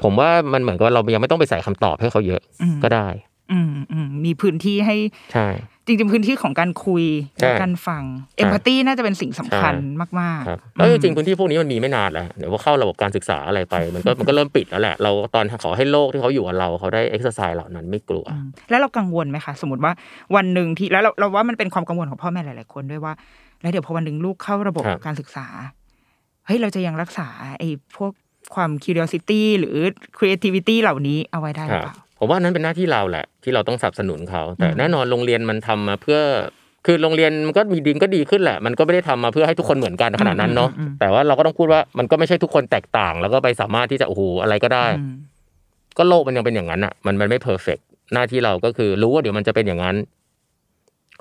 ผมว่ามันเหมือนกับว่าเรายังไม่ต้องไปใส่คำตอบให้เขาเยอะอืมก็ได้ อืมอืมมีพื้นที่ให้ใช่ จริงๆพื้นที่ของการคุยใช่และการฟังเอมพัตตีน่าจะเป็นสิ่งสำคัญใช่มากครับๆแล้วจริงๆอืมพื้นที่พวกนี้มันมีไม่นานแล้วเดี๋ยวว่าเข้าระบบการศึกษาอะไรไป มันก็มันก็เริ่มปิดแล้วแหละ เราตอนขอให้โลกที่เขาอยู่กับเราเขาได้ exercise เหล่านั้นไม่กลัวอืมแล้วเรากังวลไหมคะสมมติว่าวันหนึ่งที่แล้วเราเราว่ามันเป็นความกังวลของพ่อแม่หลาย ๆ คนด้วยว่า แล้วเดี๋ยวพอวันหนึ่งลูกเข้าระบบครับการศึกษาเฮ้ยเราจะยังรักษาไอ้พวกความ curiosity หรือ creativity เหล่านี้เอาไว้ได้หครือรับเปล่า ผมว่านั้นเป็นหน้าที่เราแหละ ที่เราต้องสนับสนุนเขาแต่อืมแน่นอนโรงเรียนมันทำมาเพื่อ คือโรงเรียนมันก็มีดีก็ดีขึ้นแหละ มันก็ไม่ได้ทำมาเพื่อให้ทุกคนเหมือนกันขนาดนั้นเนาะแต่ว่าเราก็ต้องพูดว่ามันก็ไม่ใช่ทุกคนแตกต่าง แล้วก็ไปสามารถที่จะโอ้โหอะไรก็ได้อืมก็โลกมันยังเป็นอย่างนั้นอะ มันมันไม่เพอร์เฟกหน้าที่เราก็คือรู้ว่าเดี๋ยวมันจะเป็นอย่างนั้น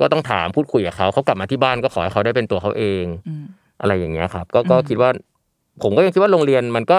ก็ต้องถามพูดคุยกับเขาเขากลับมาที่บ้านก็ขอให้เขาได้เป็นตัวเขาเองอืมอะไรอย่างเงี้ยครับ ก็ก็คิดว่า ผมก็ยังคิดว่าโรงเรียนมันก็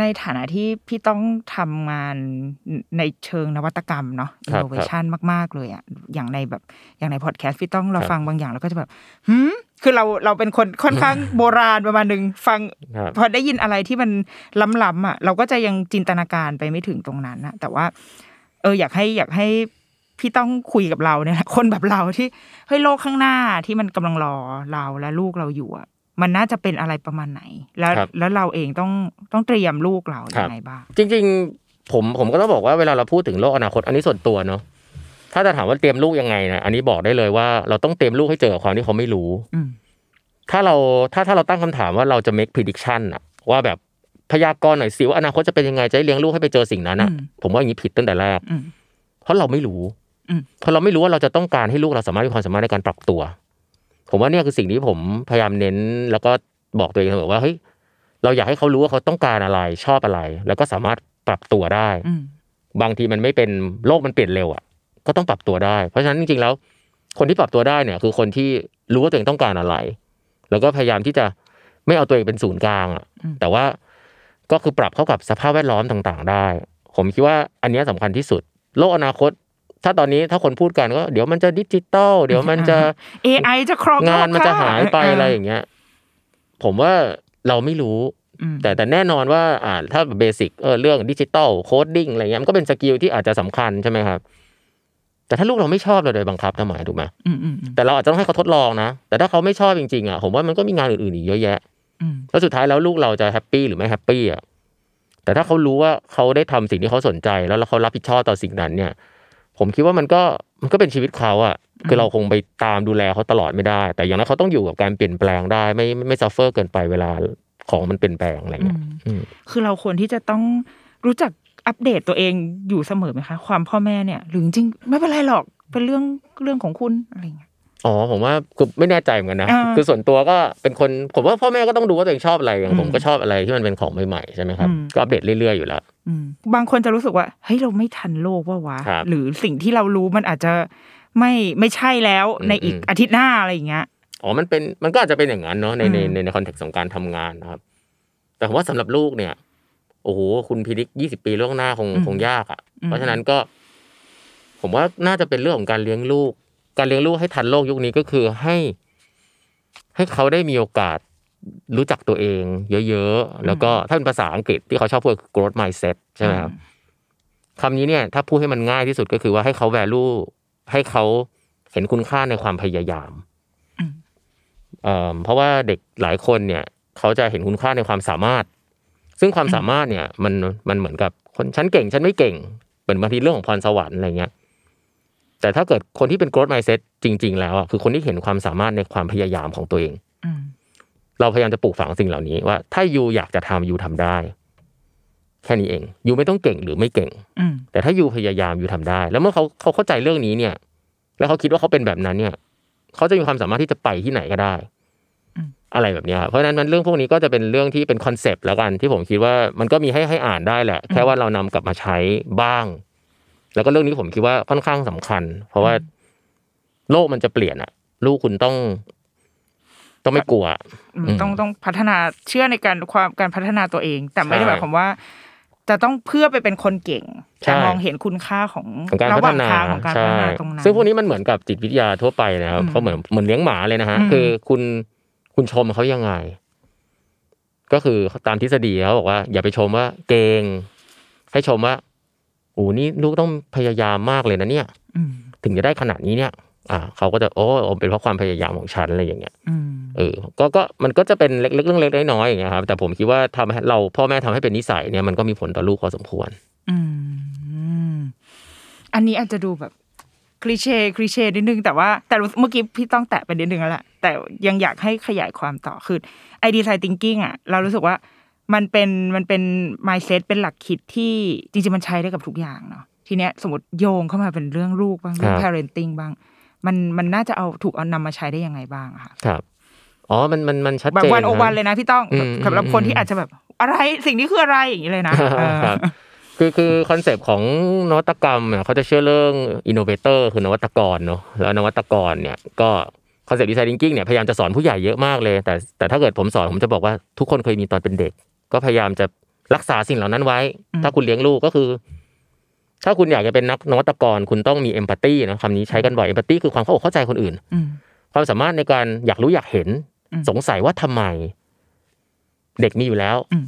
ในฐานะที่พี่ต้องทำงานในเชิงนวัตกรรมเนาะครับ innovation มาก ๆ เลยอะอย่างในแบบอย่างในพอดแคสต์พี่ต้องเราครับฟังบางอย่างเราก็จะแบบหืมคือเราเราเป็นคนค่อนข้างโบราณประมาณหนึ่งฟังครับพอได้ยินอะไรที่มันล้ำๆอะ เราก็จะยังจินตนาการไปไม่ถึงตรงนั้นอะแต่ว่า เอออยากให้อยากให้พี่ต้องคุยกับเราเนี่ยแหละคนแบบเราที่เฮ้ยโลกข้างหน้าที่มันกำลังรอเราและลูกเราอยู่อะ มันน่าจะเป็นอะไรประมาณไหน แล้วครับแล้วเราเองต้องต้องเตรียมลูกเรายังไงบ้างจริง ๆ ผมผมก็ต้องบอกว่าเวลาเราพูดถึงโลกอนาคตอันนี้ส่วนตัวเนาะถ้าจะถามว่าเตรียมลูกยังไงนะอันนี้บอกได้เลยว่าเราต้องเตรียมลูกให้เจอกับความที่เขาไม่รู้อืมถ้าเราถ้าถ้าเราตั้งคำถามว่าเราจะ make prediction อะว่าแบบพยากรณ์หน่อยสิว่าอนาคตจะเป็นยังไงจะให้เลี้ยงลูกให้ไปเจอสิ่งนั้นอะอืมผมว่าอย่างนี้ผิดตั้งแต่แรกอืมเพราะเราไม่รู้อืมเพราะเราไม่รู้ว่าเราจะต้องการให้ลูกเราสามารถมีความสามารถในการปรับตัว ผมว่าเนี่ยคือสิ่งที่ผมพยายามเน้น แล้วก็บอกตัวเองเสมอว่าเฮ้ยเราอยากให้เขารู้ว่าเขาต้องการอะไรชอบอะไร แล้วก็สามารถปรับตัวได้อืมบางทีมันไม่เป็นโลกมันเปลี่ยนเร็วอะก็ต้องปรับตัวได้ เพราะฉะนั้นจริงๆแล้ว คนที่ปรับตัวได้เนี่ย คือคนที่รู้ว่าตัวเองต้องการอะไร แล้วก็พยายามที่จะไม่เอาตัวเองเป็นศูนย์กลางอะอืมแต่ว่าก็คือปรับเข้ากับสภาพแวดล้อมต่าง ๆ ได้ ผมคิดว่าอันเนี้ยสำคัญที่สุด โลกอนาคต ถ้าตอนนี้ถ้าคนพูดกันก็เดี๋ยวมันจะดิจิตอลเดี๋ยวมันจะ AI จะครองงานมันจะหายไปโลกค่อะไรอย่างเงี้ย ผมว่าเราไม่รู้อืมแต่แต่แน่นอนว่าอ่าถ้า basic เออเรื่อง digital coding อะไรเงี้ยมันก็เป็น skill ที่อาจจะสำคัญใช่ไหมครับ แต่ถ้าลูกเราไม่ชอบเราโดยบังคับทำไมถูกไหมอืมอืมอืมแต่เราอาจจะต้องให้เขาทดลองนะ แต่ถ้าเขาไม่ชอบจริงๆอะผมว่ามันก็มีงานอื่นๆอีกเยอะแยะอืมแล้วสุดท้ายแล้วลูกเราจะ happy หรือไม่ happy อะแต่ถ้าเขารู้ว่าเขาได้ทำสิ่งที่เขาสนใจแล้วแล้วเขารับผิดชอบต่อสิ่งนั้นเนี่ย ผมคิดว่ามันก็มันก็เป็นชีวิตเขาอะคือเราคงไปตามดูแลเขาตลอดไม่ได้ แต่อย่างนั้นเขาต้องอยู่กับการเปลี่ยนแปลงได้ ไม่ไม่ไม่ซัฟเฟอร์เกินไปเวลาของมันเปลี่ยนแปลงอะไรเงี้ยอืมคือเราควรที่จะต้องรู้จักอัปเดตตัวเองอยู่เสมอไหมคะ ความพ่อแม่เนี่ย หรือจริงๆไม่เป็นไรหรอกเป็นเรื่องเรื่องของคุณอะไรอย่างเงี้ย อ๋อผมว่าคือไม่แน่ใจเหมือนกันนะอ่าคือส่วนตัวก็เป็นคนผมว่าพ่อแม่ก็ต้องดูว่าตัวเองชอบอะไรอย่างอืมผมก็ชอบอะไรที่มันเป็นของใหม่ๆใช่ไหมครับอืมก็อัปเดตเรื่อยๆอยู่แล้วอืมบางคนจะรู้สึกว่าเฮ้ยเราไม่ทันโลกเปล่าวะครับหรือสิ่งที่เรารู้มันอาจจะไม่ไม่ใช่แล้วอืมในอีกอืมอาทิตย์หน้าอะไรอย่างเงี้ยอ๋อมันเป็นมันก็อาจจะเป็นอย่างนั้นเนาะในในอืมในใน context ของการทำงานนะครับ แต่ผมว่าสำหรับลูกเนี่ย โอ้โหคุณ predict ยี่สิบปีล่วงหน้าคงคงยากอะ เพราะฉะนั้นก็ ผมว่าน่าจะเป็นเรื่องของการเลี้ยงลูก การเลี้ยงลูกให้ทันโลกยุคนี้ก็คือให้ ให้เขาได้มีโอกาสรู้จักตัวเอง เยอะๆ แล้วก็ถ้าเป็นภาษาอังกฤษที่เขาชอบพูดคือ growth mindset ใช่ไหมครับคำนี้เนี่ย ถ้าพูดให้มันง่ายที่สุดก็คือว่าให้เขา value ให้เขาเห็นคุณค่าในความพยายามอืมเอ่อเพราะว่าเด็กหลายคนเนี่ย เขาจะเห็นคุณค่าในความสามารถ ซึ่งความสามารถเนี่ย มันมันเหมือนกับคนฉันเก่งฉันไม่เก่ง เหมือนบางทีเรื่องของพรสวรรค์อะไรเงี้ย แต่ถ้าเกิดคนที่เป็น growth mindset จริง ๆ แล้วอะคือคนที่เห็นความสามารถในความพยายามของตัวเองอืมเราพยายามจะปลูกฝังสิ่งเหล่านี้ว่า ถ้า you อยากจะทำ you ทำได้ แค่นี้เอง you ไม่ต้องเก่งหรือไม่เก่งอืมแต่ถ้า you พยายาม you ทำได้ แล้วเมื่อเขาเขาเข้าใจเรื่องนี้เนี่ย แล้วเขาคิดว่าเขาเป็นแบบนั้นเนี่ยเขาจะมีความสามารถที่จะไปที่ไหนก็ได้อืมอะไรแบบเนี้ยครับเพราะฉะนั้นมันเรื่องพวกนี้ก็จะเป็นเรื่องที่เป็นคอนเซปต์แล้วกันที่ผมคิดว่ามันก็มีให้ให้อ่านได้แหละ แค่ว่าเรานำกลับมาใช้บ้าง แล้วก็เรื่องนี้ผมคิดว่าค่อนข้างสำคัญ เพราะว่าโลกมันจะเปลี่ยนอะลูกคุณต้อง ต้องไม่กลัวอืมอืมต้องต้องพัฒนาเชื่อในการความการพัฒนาตัวเอง แต่ไม่ได้ใช่หมายความว่า จะต้องเพื่อไปเป็นคนเก่งใช่จะมองเห็นคุณค่าของของการระพัหว่าฒงนาทางของการพัใช่ฒนาตรงนั้นซึ่งพวกนี้มันเหมือนกับจิตวิทยาทั่วไปนะครับอืมเขาเหมือนเหมือนเลี้ยงหมาเลยนะฮะอืมคือคุณคุณชมเขายังไง ก็คือตามทฤษฎีเขาบอกว่า อย่าไปชมว่าเก่งให้ชมว่า โอ้นี่ลูกต้องพยายามมากเลยนะเนี่ยอืมถึงจะได้ขนาดนี้เนี่ย อ่า เขาก็จะโอ้เป็นเพราะความพยายามของฉันอะไรอย่างเงี้ยอืมเออก็ก็มันก็จะเป็นเล็กๆเรื่องเล็กๆน้อยๆอย่างเงี้ยครับแต่ผมคิดว่าทำให้เราพ่อแม่ทำให้เป็นนิสัยเนี่ยมันก็มีผลต่อลูกพอสมควร อืมอันนี้อาจจะดูแบบคลีเช่คลีเช่นิดนึงแต่ว่าแต่เมื่อกี้พี่ต้องแตะไปนิดนึงแล้วแหละแต่ยังอยากให้ขยายความต่อคือไอดีไซน์ thinking อะเรารู้สึกว่า มันเป็นมันเป็น mindset เป็นหลักคิดที่จริงๆมันใช้ได้กับทุกอย่างเนาะทีเนี้ยสมมติโยงเข้ามาเป็นเรื่องลูกบ้างเรื่องครับ parenting บ้าง มันมันน่าจะเอาถูกเอานำมาใช้ได้ยังไงบ้างอะค่ะครับอ๋อมันมันมันชัดแบเจบนวันโอวันนะเลยนะพี่ต้องอืมสำหรับคนอืมที่อาจจะแบบอะไรสิ่งนี้คืออะไรอย่างนี้เลยนะเออครับคือคือคอนเซปต์ของนวัตกรรมเนี่ยเขาจะเชื่อเรื่อง innovator คือนวัตกรเนาะแล้วนวัตกรเนี่ยก็คอนเซปต์ดีไซน์ thinking เนี่ยพยายามจะสอนผู้ใหญ่เยอะมากเลย แต่แต่ถ้าเกิดผมสอนผมจะบอกว่าทุกคนเคยมีตอนเป็นเด็ก ก็พยายามจะรักษาสิ่งเหล่านั้นไว้อืมถ้าคุณเลี้ยงลูกก็คือ ถ้าคุณอยากจะเป็นนักนวัตกร คุณต้องมี empathy นะคำนี้ใช้กันบ่อย empathy คือความเข้าอกเข้าใจคนอื่นอืมความสามารถในการอยากรู้อยากเห็นอืมสงสัยว่าทำไม เด็กมีอยู่แล้วอืม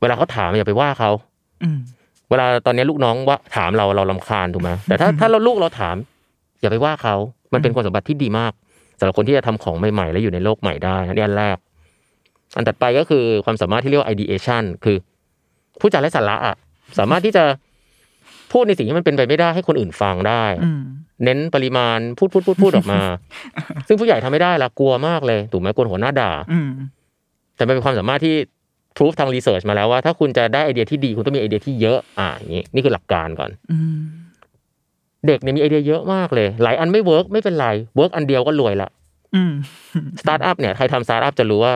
เวลาเขาถามอย่าไปว่าเขาอืมเวลาตอนนี้ลูกน้องว่าถามเราเราลำคาญถูกไหมแต่ถ้าถ้าเราลูกเราถาม อย่าไปว่าเขา มันเป็นคุณสมบัติที่ดีมากสำหรับคนที่จะทำของใหม่ๆ และอยู่ในโลกใหม่ได้อันนี้อันแรก อันถัดไปก็คือความสามารถที่เรียกว่า ideation คือผู้จาไร้สาระอะสามารถที่จะพูดในสิ่งที่มันเป็นไปไม่ได้ให้คนอื่นฟังได้อืมเน้นปริมาณพูดพูดพูดพูดออกมา ซึ่งผู้ใหญ่ทำไม่ได้ละกลัวมากเลยถูกไหมกลัวหัวหน้าด่าอืมแต่มันเป็นความสามารถที่พ o ูฟทางรีเสิร์ชมาแล้วว่า ถ้าคุณจะได้ไอเดียที่ดีคุณต้องมีไอเดียที่เยอะ อ่าอย่างนี้นี่คือหลักการก่อนอืมเด็กเนี่ยมีไอเดียเยอะมากเลย หลายอันไม่ work ไม่เป็นไร work อันเดียวก็รวยละอืมสตาร์ทอัพเนี่ยใครทำสตาร์ทอัพจะรู้ว่า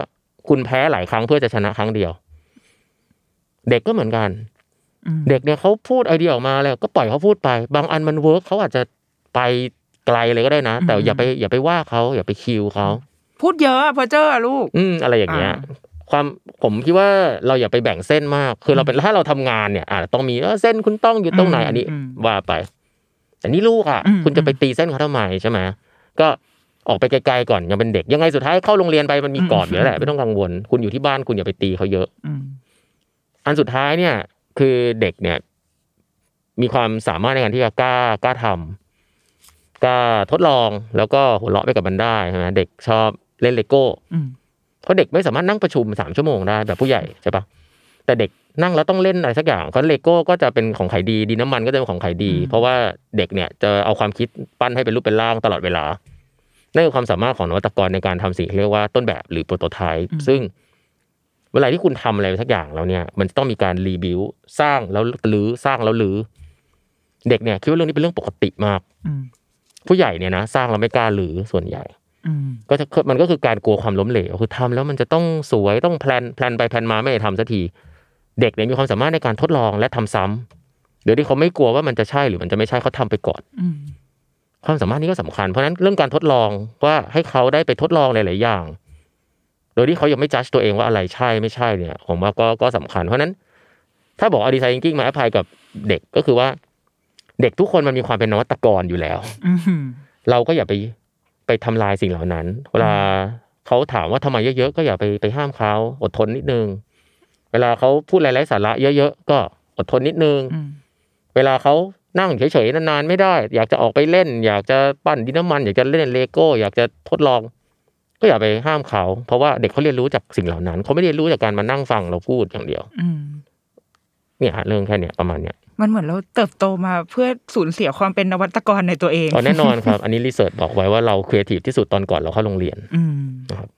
คุณแพ้หลายครั้งเพื่อจะชนะครั้งเดียว เด็กก็เหมือนกันอืมเด็กเนี่ยเขาพูดไอเดียออกมาแล้ว ก็ปล่อยเขาพูดไป บางอันมัน work เขาอาจจะไปไกลเลยก็ได้นะ แต่อย่าไปอย่าไปว่าเขาอย่าไป kill เขาพูดเยอะอะเพ้อเจ้ออะลูก อืมอะไรอย่างเงี้ยอ่าความผมคิดว่าเราอย่าไปแบ่งเส้นมาก คือเราเป็นถ้าเราทำงานเนี่ยอ่าต้องมีเออเส้นคุณต้องอยู่ตรงไหนอันนี้อืมว่าไป แต่นี่ลูกอะอืมคุณจะไปตีเส้นเขาทำไมใช่ไหมก็ ออกไปไกลๆก่อนยังเป็นเด็ก ยังไงสุดท้ายเข้าโรงเรียนไปมันมีกรอบอยู่แล้วแหละไม่ต้องกังวล คุณอยู่ที่บ้านคุณอย่าไปตีเขาเยอะอืมอันสุดท้ายเนี่ย คือเด็กเนี่ย มีความสามารถในการที่จะกล้ากล้าทำกล้าทดลองแล้วก็หัวเราะไปกับมันได้ใช่ไหมเด็กชอบเล่นเลโก้อืมเพราะเด็กไม่สามารถนั่งประชุมสามชั่วโมงได้แบบผู้ใหญ่ใช่ปะแต่เด็กนั่งแล้วต้องเล่นอะไรสักอย่างเพราะเลโก้ก็จะเป็นของขายดีดินน้ำมันก็จะเป็นของขายดีอืมเพราะว่าเด็กเนี่ยจะเอาความคิดปั้นให้เป็นรูปเป็นร่างตลอดเวลา นั่นคือความสามารถของนวัตกรในการทำสิ่งที่เรียกว่าต้นแบบหรือโปรโตไทป์ซึ่งเวลาที่คุณทำอะไรสักอย่างแล้วเนี่ย มันจะต้องมีการ rebuild สร้างแล้วรื้อสร้างแล้วรื้อเด็กเนี่ยคิดว่าเรื่องนี้เป็นเรื่องปกติมากอืมผู้ใหญ่เนี่ยนะสร้างแล้วไม่กล้ารื้อส่วนใหญ่อืมก็จะมันก็คือการกลัวความล้มเหลวคือทำแล้วมันจะต้องสวยต้อง plan plan ไป plan มาไม่ได้ทำสักทีเด็กเนี่ยมีความสามารถในการทดลองและทำซ้ำโดยที่เขาไม่กลัวว่ามันจะใช่หรือมันจะไม่ใช่เขาทำไปก่อนอืม ความสามารถนี้ก็สำคัญ เพราะฉะนั้นเรื่องการทดลองว่าให้เขาได้ไปทดลองหลาย ๆ อย่าง โดยที่เขายังไม่จัดตัวเองว่าอะไรใช่ไม่ใช่เนี่ย ผมว่าก็ก็สำคัญ เพราะฉะนั้น ถ้าบอกเอาดีไซน์ thinking มาแอพพลายกับเด็กก็คือว่า เด็กทุกคนมันมีความเป็นนวัตกรอยู่แล้วอืมเราก็อย่าไปไปทำลายสิ่งเหล่านั้น เวลาเขาถามว่าทำไมเยอะ ๆ ก็อย่าไปไปห้ามเขาอดทนนิดนึง เวลาเขาพูดอะไรไร้สาระเยอะ ๆ ก็อดทนนิดนึงอืมเวลาเขา นั่งเฉยๆนานๆไม่ได้ อยากจะออกไปเล่น อยากจะปั้นดินน้ำมัน อยากจะเล่นเลโก้ อยากจะทดลอง ก็อย่าไปห้ามเขา เพราะว่าเด็กเขาเรียนรู้จากสิ่งเหล่านั้นเขาไม่ได้เรียนรู้จากการมานั่งฟังเราพูดอย่างเดียวอืมเนี่ยฮะเรื่องแค่เนี้ยประมาณเนี้ยมันเหมือนเราเติบโตมาเพื่อสูญเสียความเป็นนวัตกรในตัวเองอ๋อแน่นอนครับ อันนี้ research บอกไว้ว่าเราครีเอทีฟที่สุดตอนก่อนเราเข้าโรงเรียนอืมนะครับ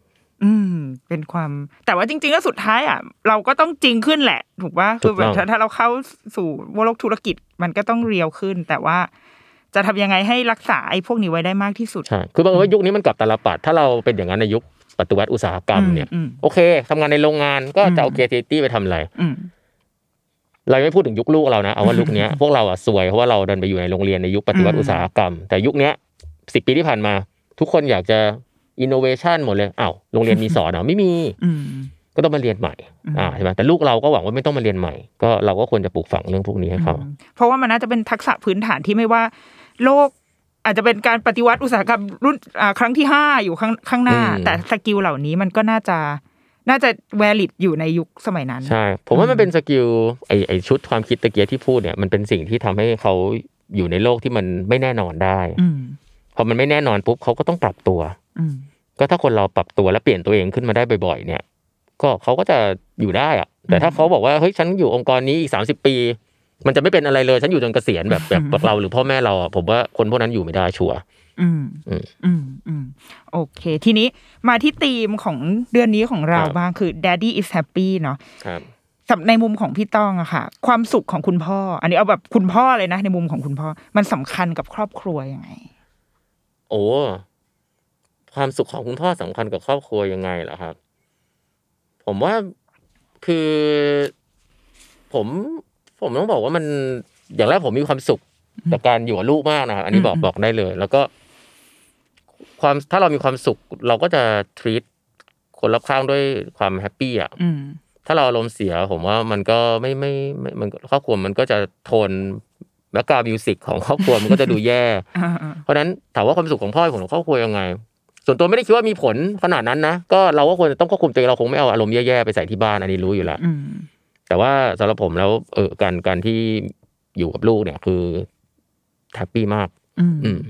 อืม เป็นความแต่ว่าจริง ๆ แล้วสุดท้ายอะ เราก็ต้องจริงขึ้นแหละ ถูกป่ะคือแบบถ้าถ้าเราเข้าสู่โลกธุรกิจมันก็ต้องเรียวขึ้น แต่ว่าจะทำยังไงให้รักษาไอ้พวกนี้ไว้ได้มากที่สุดใช่คือบังเอิญว่ายุคนี้มันกลับตาลปัดถ้าเราเป็นอย่างนั้นในยุคปฏิวัติอุตสาหกรรมเนี่ยอืมโอเคทำงานในโรงงานก็จะเอาอืมเกรตี้ไปทำอะไรอืมเราไม่พูดถึงยุคลูกเรานะเอาว่ายุคเนี้ยพวกเราอะซวยเพราะว่าเราเดินไปอยู่ในโรงเรียนในยุคปฏิวัติอืมอุตสาหกรรม แต่ยุคเนี้ยสิบปีที่ผ่านมา ทุกคนอยากจะ อินโนเวชันหมดเลยอ้าวโรงเรียนมีสอนเหรอไม่มีอืมก็ต้องมาเรียนใหม่อ่าใช่ไหมแต่ลูกเราก็หวังว่าไม่ต้องมาเรียนใหม่ ก็เราก็ควรจะปลูกฝังเรื่องพวกนี้ให้เขาอืมเพราะว่ามันน่าจะเป็นทักษะพื้นฐานที่ไม่ว่า โลกอาจจะเป็นการปฏิวัติอุตสาหกรรมรุ่นอ่าครั้งที่ห้าอยู่ข้างข้างหน้าอืมแต่ skill เหล่านี้มันก็น่าจะน่าจะ valid อยู่ในยุคสมัยนั้น ใช่ ผมว่ามันเป็น skill ไอ้ไอ้ชุดความคิดตะกี้ที่พูดเนี่ยมันเป็นสิ่งที่ทำให้เขาอยู่ในโลกที่มันไม่แน่นอนได้อืมพอมันไม่แน่นอนปุ๊บเขาก็ต้องปรับตัวอืม ก็ถ้าคนเราปรับตัวและเปลี่ยนตัวเองขึ้นมาได้บ่อยๆ เนี่ย ก็เขาก็จะอยู่ได้อะแต่ถ้าเขาบอกว่าเฮ้ยฉันอยู่องค์กรนี้อีกสามสิบปี มันจะไม่เป็นอะไรเลย ฉันอยู่จนเกษียณแบบแบบแบบเราหรือพ่อแม่เราอะผมว่าคนพวกนั้นอยู่ไม่ได้ชัวร์อืมอืมอืมอืมโอเค ทีนี้มาที่ธีมของเดือนนี้ของเราครับบ้างคือ daddy is happy เนาะครับสำในมุมของพี่ต้องอะค่ะ ความสุขของคุณพ่อ อันนี้เอาแบบคุณพ่อเลยนะ ในมุมของคุณพ่อ มันสำคัญกับครอบครัวยังไง โอ้ ความสุขของคุณพ่อสำคัญกับครอบครัวยังไงเหรอครับ ผมว่าคือ ผม ผมต้องบอกว่ามันอย่างแรกผมมีความสุขกับการอยู่กับลูกมากนะครับอันนี้บอกอืมบอกได้เลย แล้วก็ ความถ้าเรามีความสุข เราก็จะ treat คนรอบข้างด้วยความแฮปปี้อะอืมถ้าเราอารมณ์เสีย ผมว่ามันก็ไม่ไม่ไม่มันครอบครัวมันก็จะโทน background music ของครอบครัวมันก็จะดูแย่อ่าอ่าเพราะฉะนั้นถามว่าความสุขของพ่อของครอบครัวยังไง ส่วนตัวไม่ได้คิดว่ามีผลขนาดนั้นนะก็เราก็ควรจะต้องควบคุมตัวเองเราคงไม่เอาอารมณ์แย่ๆไปใส่ที่บ้านอันนี้รู้อยู่แล้วอืมแต่ว่าสำหรับผมแล้วเออการการที่อยู่กับลูกเนี่ยคือ happy มาก อืมอืม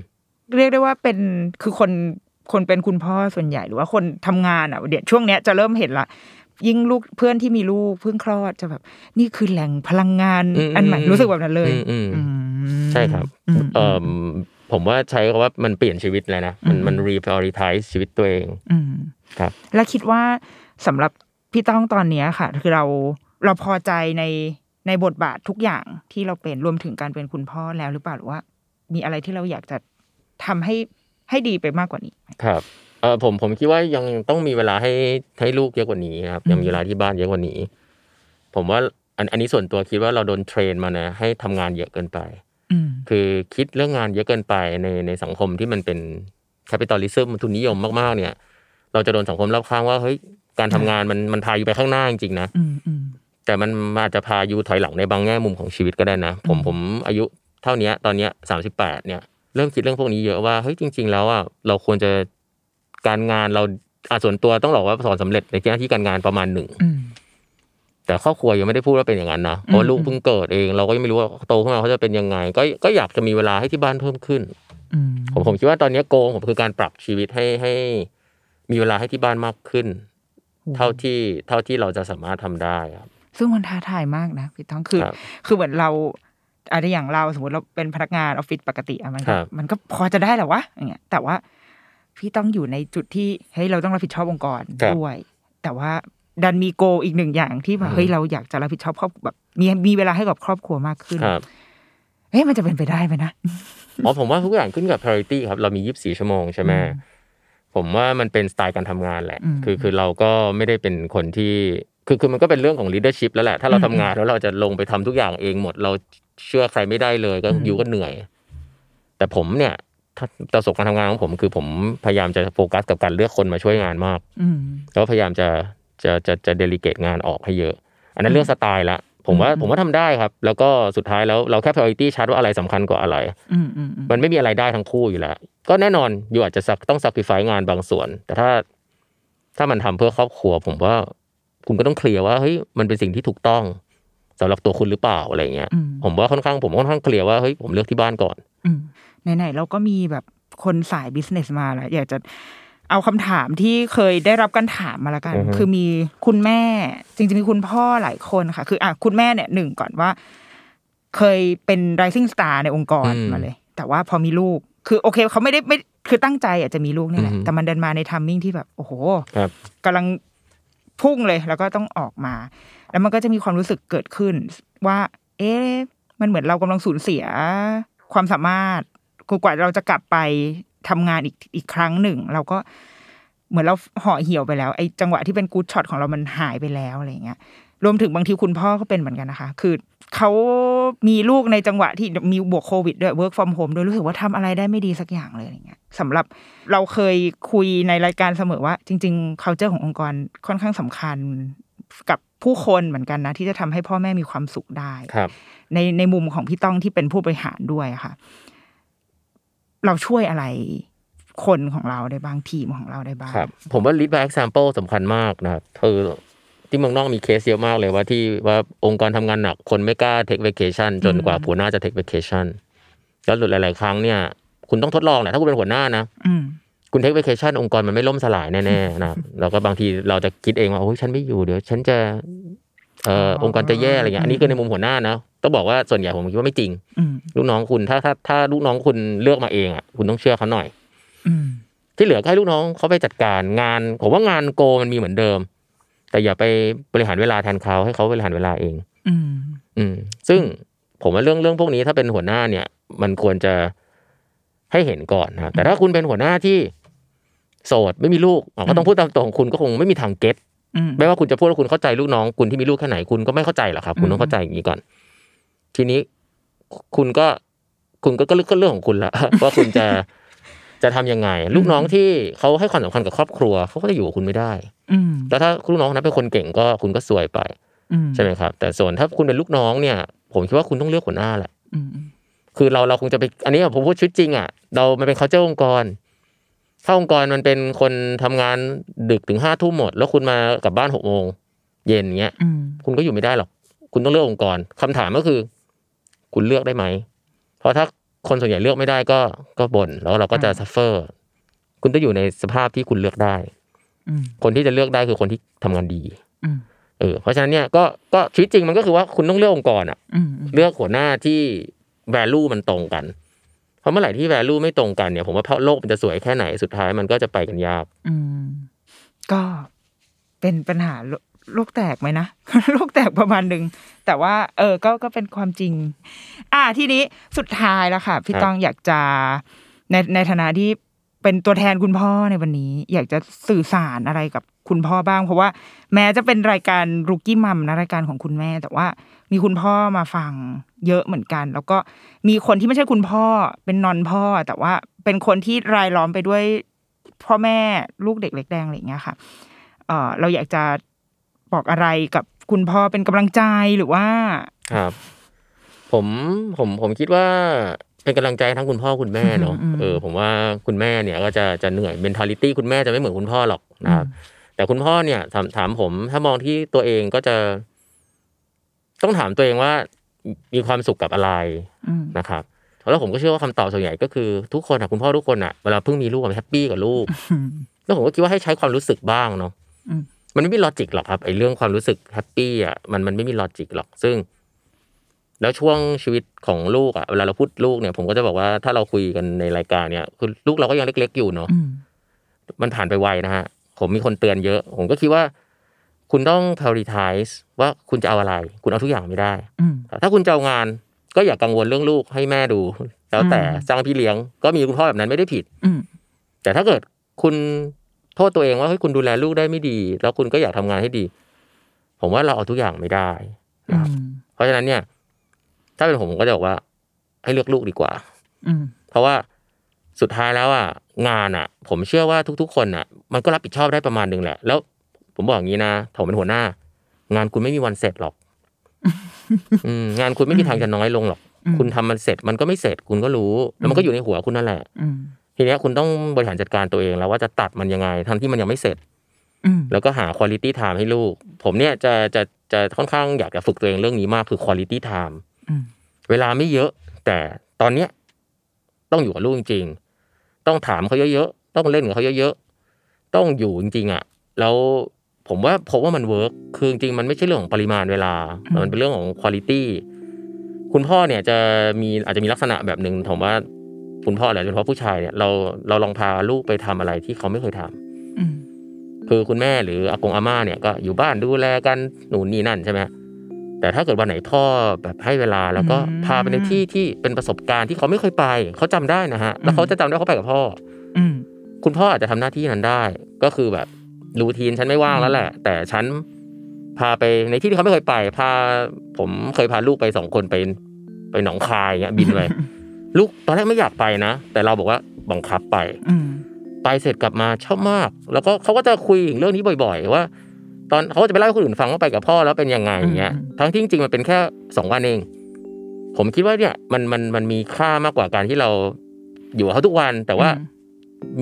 เรียกได้ว่าเป็นคือคนคนเป็นคุณพ่อส่วนใหญ่หรือว่าคนทำงานอะเดี๋ยวช่วงเนี้ยจะเริ่มเห็นละยิ่งลูกเพื่อนที่มีลูกเพิ่งคลอดจะแบบ นี่คือแหล่งพลังงานอืมอันใหม่อืมรู้สึกแบบนั้นเลยอืมอืมอืมใช่ครับอืมเออ ผมว่าใช้คำว่ามันเปลี่ยนชีวิตเลยนะ มันอืมมัน reprioritize ชีวิตตัวเองอืมครับ แล้วคิดว่าสำหรับพี่ต้องตอนเนี้ยค่ะ คือเราเราพอใจในในบทบาททุกอย่างที่เราเป็นรวมถึงการเป็นคุณพ่อแล้วหรือเปล่าหรือว่า มีอะไรที่เราอยากจะทำให้ให้ดีไปมากกว่านี้ ครับเออผมผมคิดว่ายังต้องมีเวลาให้ให้ลูกเยอะกว่านี้ครับอืมยังมีเวลาที่บ้านเยอะกว่านี้ ผมว่าอันอันนี้ส่วนตัวคิดว่าเราโดน train มานะให้ทำงานเยอะเกินไปอืม คือคิดเรื่องงานเยอะเกินไปในในสังคมที่มันเป็น capitalism ทุนนิยมมากๆ เนี่ย เราจะโดนสังคมรอบข้างว่าเฮ้ยการทำงานมันมันพา you ไปข้างหน้าจริงๆนะอืมอืมแต่มันอาจจะพา you ถอยหลังในบางแง่มุมของชีวิตก็ได้นะ ผมผมอายุเท่าเนี้ยตอนเนี้ยสามสิบแปดเนี่ยเริ่มคิดเรื่องพวกนี้เยอะว่าเฮ้ยจริง ๆ แล้วอะเราควรจะการงานเราอะส่วนตัวต้องบอกว่าสอนสำเร็จในหน้าที่การงานประมาณหนึ่งอืม แต่ครอบครัวยังไม่ได้พูดว่าเป็นอย่างนั้นนะเพราะว่าลูกเพิ่งเกิดเอง เราก็ยังไม่รู้ว่าโตขึ้นมาเขาจะเป็นยังไง ก็ก็อยากจะมีเวลาให้ที่บ้านเพิ่มขึ้นอืมผมผมคิดว่าตอนนี้โกงผมคือการปรับชีวิตให้ให้มีเวลาให้ที่บ้านมากขึ้น เท่าที่เท่าที่เราจะสามารถทำได้ครับ ซึ่งมันท้าทายมากนะพี่ต้องคือครับคือเหมือนเราอะไรอย่างเราสมมติเราเป็นพนักงานออฟฟิศปกติอะมันก็ครับมันก็พอจะได้แหละวะอย่างเงี้ยแต่ว่าพี่ต้องอยู่ในจุดที่เฮ้ยเราต้องรับผิดชอบองค์กรด้วย แต่ว่า ดันมีโกอีกหนึ่งอย่างที่แบบเฮ้ยเราอยากจะรับผิดชอบครอบแบบมีมีเวลาให้กับครอบครัวมากขึ้นครับเฮ้ยมันจะเป็นไปได้ไหมนะอ๋อผมว่าทุกอย่างขึ้นกับ priority ครับ เรามี24ชั่วโมงใช่ไหมอืมผมว่ามันเป็นสไตล์การทำงานแหละอืมคือคือเราก็ไม่ได้เป็นคนที่ คือคือมันก็เป็นเรื่องของ leadership แล้วแหละ ถ้าเราอืมทำงานแล้วเราจะลงไปทำทุกอย่างเองหมด เราเชื่อใครไม่ได้เลยก็อืมอยู่ก็เหนื่อย แต่ผมเนี่ยถ้าประสบการณ์ทำงานของผม คือผมพยายามจะโฟกัสกับการเลือกคนมาช่วยงานมากอืมแล้วพยายามจะ จะจะจะเดลิเกตงานออกให้เยอะ อันนั้นเรื่องสไตล์ละผมว่าอืมผมว่าทำได้ครับ แล้วก็สุดท้ายแล้วเราแค่ priority ชัดว่าอะไรสำคัญกว่าอะไรอืมอืมอืมมันไม่มีอะไรได้ทั้งคู่อยู่แล้ว ก็แน่นอนอยู่อาจจะ sac- ต้อง sacrifice งานบางส่วน แต่ถ้าถ้ามันทำเพื่อครอบครัว ผมว่าคุณก็ต้องเคลียร์ว่าเฮ้ยมันเป็นสิ่งที่ถูกต้องสำหรับตัวคุณหรือเปล่าอะไรเงี้ยอืมผมว่าค่อนข้างผมค่อนข้างเคลียร์ว่าเฮ้ยผมเลือกที่บ้านก่อนอืมไหนๆเราก็มีแบบคนสายบิสเนสมาแล้วอยากจะ เอาคำถามที่เคยได้รับการถามมาแล้วกันอือฮึคือมีคุณแม่ จริงๆมีคุณพ่อหลายคนค่ะ คืออะคุณแม่เนี่ยหนึ่งก่อนว่า เคยเป็น rising star ในองค์กรมาเลย แต่ว่าพอมีลูก คือโอเคเขาไม่ได้ไม่คือตั้งใจอาจจะมีลูกนี่แหละแต่มันเดินมาในทัมมิ่งที่แบบ โอ้โหครับกำลังพุ่งเลยแล้วก็ต้องออกมา แล้วมันก็จะมีความรู้สึกเกิดขึ้น ว่า เอ๊ะมันเหมือนเรากำลังสูญเสียความสามารถคือกว่าเราจะกลับไป ทำงานอีกอีกครั้งหนึ่ง เราก็เหมือนเราห่อเหี่ยวไปแล้วไอ้จังหวะที่เป็นกู๊ดช็อตของเรามันหายไปแล้วอะไรอย่างเงี้ยรวมถึงบางทีคุณพ่อก็เป็นเหมือนกันนะคะ คือเขามีลูกในจังหวะที่มีบวกโควิดด้วย work from home ด้วยรู้สึกว่าทำอะไรได้ไม่ดีสักอย่างเลยอย่างเงี้ยสำหรับเราเคยคุยในรายการเสมอว่า จริง ๆ culture ขององค์กรค่อนข้างสำคัญกับผู้คนเหมือนกันนะ ที่จะทำให้พ่อแม่มีความสุขได้ครับในในมุมของพี่ต้องที่เป็นผู้บริหารด้วยอะค่ะ เราช่วยอะไรคนของเราได้บ้างทีมของเราได้บ้างครับ ผมว่า lead by example สำคัญมากนะครับคือที่เมืองนอกมีเคสเยอะมากเลยว่าที่ว่าองค์กรทำงานหนักคนไม่กล้า take vacation จนกว่าหัวหน้าจะ take vacation แล้วหลาย ๆ ครั้งเนี่ย คุณต้องทดลองแหละถ้าคุณเป็นหัวหน้านะอืมคุณ take vacation องค์กรมันไม่ล่มสลายแน่ๆนะครับแล้วก็บางทีเราจะคิดเองว่าโอ้ยฉันไม่อยู่เดี๋ยว ฉันจะเอ่อองค์กรจะแย่อะไรเงี้ยอันนี้คือในมุมหัวหน้านะ ต้องบอกว่าส่วนใหญ่ผมคิดว่าไม่จริงอืมลูกน้องคุณถ้าถ้าถ้าลูกน้องคุณเลือกมาเองอะคุณต้องเชื่อเขาหน่อยอืมที่เหลือก็ให้ลูกน้องเขาไปจัดการงาน ผมว่างานโกมันมีเหมือนเดิม แต่อย่าไปบริหารเวลาแทนเขาให้เขาบริหารเวลาเอง อืมอืมซึ่งผมว่าเรื่องเรื่องพวกนี้ถ้าเป็นหัวหน้าเนี่ย มันควรจะให้เห็นก่อนนะครับแต่ถ้าคุณเป็นหัวหน้าที่โสดไม่มีลูกอะก็ต้องพูดตามตรงคุณก็คงไม่มีทางเก็ตอืมไม่ว่าคุณจะพูดว่าคุณเข้าใจลูกน้อง คุณที่มีลูกแค่ไหนคุณก็ไม่เข้าใจหรอกครับ คุณต้องเข้าใจอย่างนี้ก่อน ทีนี้คุณก็คุณก็ก็เรื่องก็เรื่องของคุณละว่าคุณจะจะทำยังไง ลูกน้องที่เขาให้ความสำคัญกับครอบครัวเขาก็จะอยู่กับคุณไม่ได้ อืมแล้วถ้าลูกน้องคนนั้นเป็นคนเก่งก็คุณก็ซวยไปอืมใช่ไหมครับ แต่ส่วนถ้าคุณเป็นลูกน้องเนี่ย ผมคิดว่าคุณต้องเลือกหัวหน้าแหละอืมคือเราเราคงจะไปอันนี้ผมพูดชีวิตจริงอะเรามันเป็น culture องค์กรถ้าองค์กรมันเป็นคนทำงานดึกถึงห้าทุ่มหมด แล้วคุณมากลับบ้านหกโมงเย็นเงี้ยอืมคุณก็อยู่ไม่ได้หรอก คุณต้องเลือกองค์กรคำถามก็คือ คุณเลือกได้ไหม เพราะถ้าคนส่วนใหญ่เลือกไม่ได้ก็ก็บ่นแล้วเราก็จะซัฟเฟอร์ คุณต้องอยู่ในสภาพที่คุณเลือกได้อืมคนที่จะเลือกได้คือคนที่ทำงานดีอืมเออเพราะฉะนั้นเนี่ยก็ก็ชีวิตจริงมันก็คือว่าคุณต้องเลือกองค์กรอะอืมเลือกหัวหน้าที่ value มันตรงกัน เพราะเมื่อไหร่ที่ value ไม่ตรงกันเนี่ยผมว่าโลกมันจะสวยแค่ไหนสุดท้ายมันก็จะไปกันยาก อืมก็เป็นปัญหาโลโลกแตกไหมนะโลกแตกประมาณหนึ่งแต่ว่า เออก็ก็เป็นความจริง อ่าทีนี้สุดท้ายแล้วค่ะ พี่ครับต้องอยากจะในในฐานะที่เป็นตัวแทนคุณพ่อในวันนี้ อยากจะสื่อสารอะไรกับคุณพ่อบ้าง เพราะว่าแม้จะเป็นรายการรุกี้มัมนะรายการของคุณแม่ แต่ว่ามีคุณพ่อมาฟังเยอะเหมือนกัน แล้วก็มีคนที่ไม่ใช่คุณพ่อเป็นนอนพ่อ แต่ว่าเป็นคนที่รายล้อมไปด้วยพ่อแม่ลูกเด็กเล็กแดงอะไรอย่างเงี้ยค่ะเออเราอยากจะ บอกอะไรกับคุณพ่อเป็นกำลังใจหรือว่า ครับ ผมผมผมคิดว่าเป็นกำลังใจทั้งคุณพ่อคุณแม่เนาะอืมเออผมว่าคุณแม่เนี่ยก็จะจะเหนื่อย mentality คุณแม่จะไม่เหมือนคุณพ่อหรอกนะครับแต่คุณพ่อเนี่ยถามถามผมถ้ามองที่ตัวเองก็จะ ต้องถามตัวเองว่ามีความสุขกับอะไรอืมนะครับแล้วผมก็เชื่อว่าคำตอบส่วนใหญ่ก็คือทุกคนอะคุณพ่อทุกคนอะเวลาเพิ่งมีลูกอะ happy กับลูกอืมแล้วผมก็คิดว่าให้ใช้ความรู้สึกบ้างเนาะอื มมันไม่มี logic หรอกครับไอ้เรื่องความรู้สึก happy อะมันมันไม่มี logic หรอกซึ่ง แล้วช่วงชีวิตของลูกอะเวลาเราพูดลูกเนี่ย ผมก็จะบอกว่าถ้าเราคุยกันในรายการเนี่ยคือลูกเราก็ยังเล็ก ๆ อยู่เนาะอืมมันผ่านไปไวนะฮะผมมีคนเตือนเยอะ ผมก็คิดว่า คุณต้อง prioritize ว่าคุณจะเอาอะไร คุณเอาทุกอย่างไม่ได้อืมถ้าคุณจะเอางาน ก็อย่ากังวลเรื่องลูกให้แม่ดู แล้วแต่อืมจ้างพี่เลี้ยง ก็มีคุณพ่อแบบนั้นไม่ได้ผิดอืมแต่ถ้าเกิดคุณ โทษตัวเองว่าเฮ้ยคุณดูแลลูกได้ไม่ดี แล้วคุณก็อยากทำงานให้ดี ผมว่าเราเอาทุกอย่างไม่ได้อืนะครับมเพราะฉะนั้นเนี่ย ถ้าเป็นผมผมก็จะบอกว่า ให้เลือกลูกดีกว่า อืมเพราะว่าสุดท้ายแล้วอะงานอะ ผมเชื่อว่าทุก ๆ คนอะ มันก็รับผิดชอบได้ประมาณหนึงแหละ แล้ว ผมบอกอย่างนี้นะผมเป็นหัวหน้า งานคุณไม่มีวันเสร็จหรอกอืมงานคุณไม่มีทางจะน้อยลงหรอกอืมคุณทำมันเสร็จมันก็ไม่เสร็จคุณก็รู้แล้วมันก็อยู่ในหัวคุณนั่นแหละอืม ทีเนี้ยคุณต้องบริหารจัดการตัวเองแล้วว่าจะตัดมันยังไง ทั้งที่มันยังไม่เสร็จอืมแล้วก็หา quality time ให้ลูก ผมเนี่ยจะจะจะค่อนข้างอยากจะฝึกตัวเองเรื่องนี้มากคือ quality time อืมเวลาไม่เยอะ แต่ตอนเนี้ยต้องอยู่กับลูกจริงๆต้องถามเขาเยอะๆต้องเล่นกับเขาเยอะๆต้องอยู่จริงๆอะ แล้วผมว่าผมว่ามันเวิร์กคือจริงๆมันไม่ใช่เรื่องของปริมาณเวลา มันเป็นเรื่องของคุณ i t y คุณพ่อเนี่ยจะมีอาจจะมีลักษณะแบบหนึ่งผมว่า คุณพ่อแหละโดยเฉพาะผู้ชายเนี่ยเราเราลองพาลูกไปทำอะไรที่เขาไม่เคยทำอืมคือคุณแม่หรืออากงอาม่าเนี่ยก็อยู่บ้านดูแลกันหนูนนี่นั่นใช่ไหมแต่ถ้าเกิดวันไหนพ่อแบบให้เวลาแล้วก็อืมพาไปในที่ที่เป็นประสบการณ์ที่เขาไม่เคยไป เขาจำได้นะฮะ แล้วเขาจะจำได้เขาไปกับพ่อ อืมคุณพ่ออาจจะทำหน้าที่นั้นได้ ก็คือแบบรูทีนฉันไม่ว่างแล้วแหละ แต่ฉันพาไปในที่ที่เขาไม่เคยไป พาผมเคยพาลูกไปสองคนไปไปหนองคายเงี้ยบินไป ลูกตอนแรกไม่อยากไปนะ แต่เราบอกว่าบังคับไปอืมไปเสร็จกลับมาชอบมาก แล้วก็เขาก็จะคุยถึงเรื่องนี้บ่อย ๆ ว่า ตอนเขาก็จะไปเล่าให้คนอื่นฟังว่าไปกับพ่อแล้วเป็นยังไงเงี้ยอืมทั้งที่จริงๆมันเป็นแค่สองวันเอง ผมคิดว่าเนี่ยมันมันมันมีค่ามากกว่าการที่เราอยู่กับเขาทุกวันแต่ว่าอืม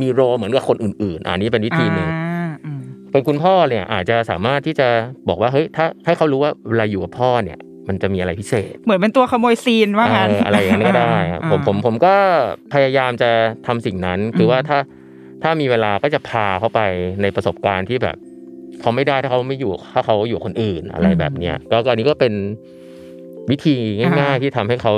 มีโรเหมือนกับคนอื่น ๆ อันนี้เป็นวิธีหนึ่งอ่าอืมเป็นคุณพ่อเนี่ยอาจจะสามารถที่จะบอกว่าเฮ้ยถ้าให้เขารู้ว่าเวลาอยู่กับพ่อเนี่ย มันจะมีอะไรพิเศษ เหมือนเป็นตัวขโมยซีนว่างั้นเอออะไรอย่างนี้นก็ได้ครับผมผมผมก็พยายามจะทำสิ่งนั้น คือว่าถ้าถ้ามีเวลาก็จะพาเขาไปในประสบการณ์ที่แบบเขาไม่ได้ถ้าเขาไม่อยู่ถ้าเขาอยู่กับคนอื่นอะไรแบบเนี้ยก็ก็อันนี้ก็เป็นวิธีง่าย ๆ ที่ทำให้เขา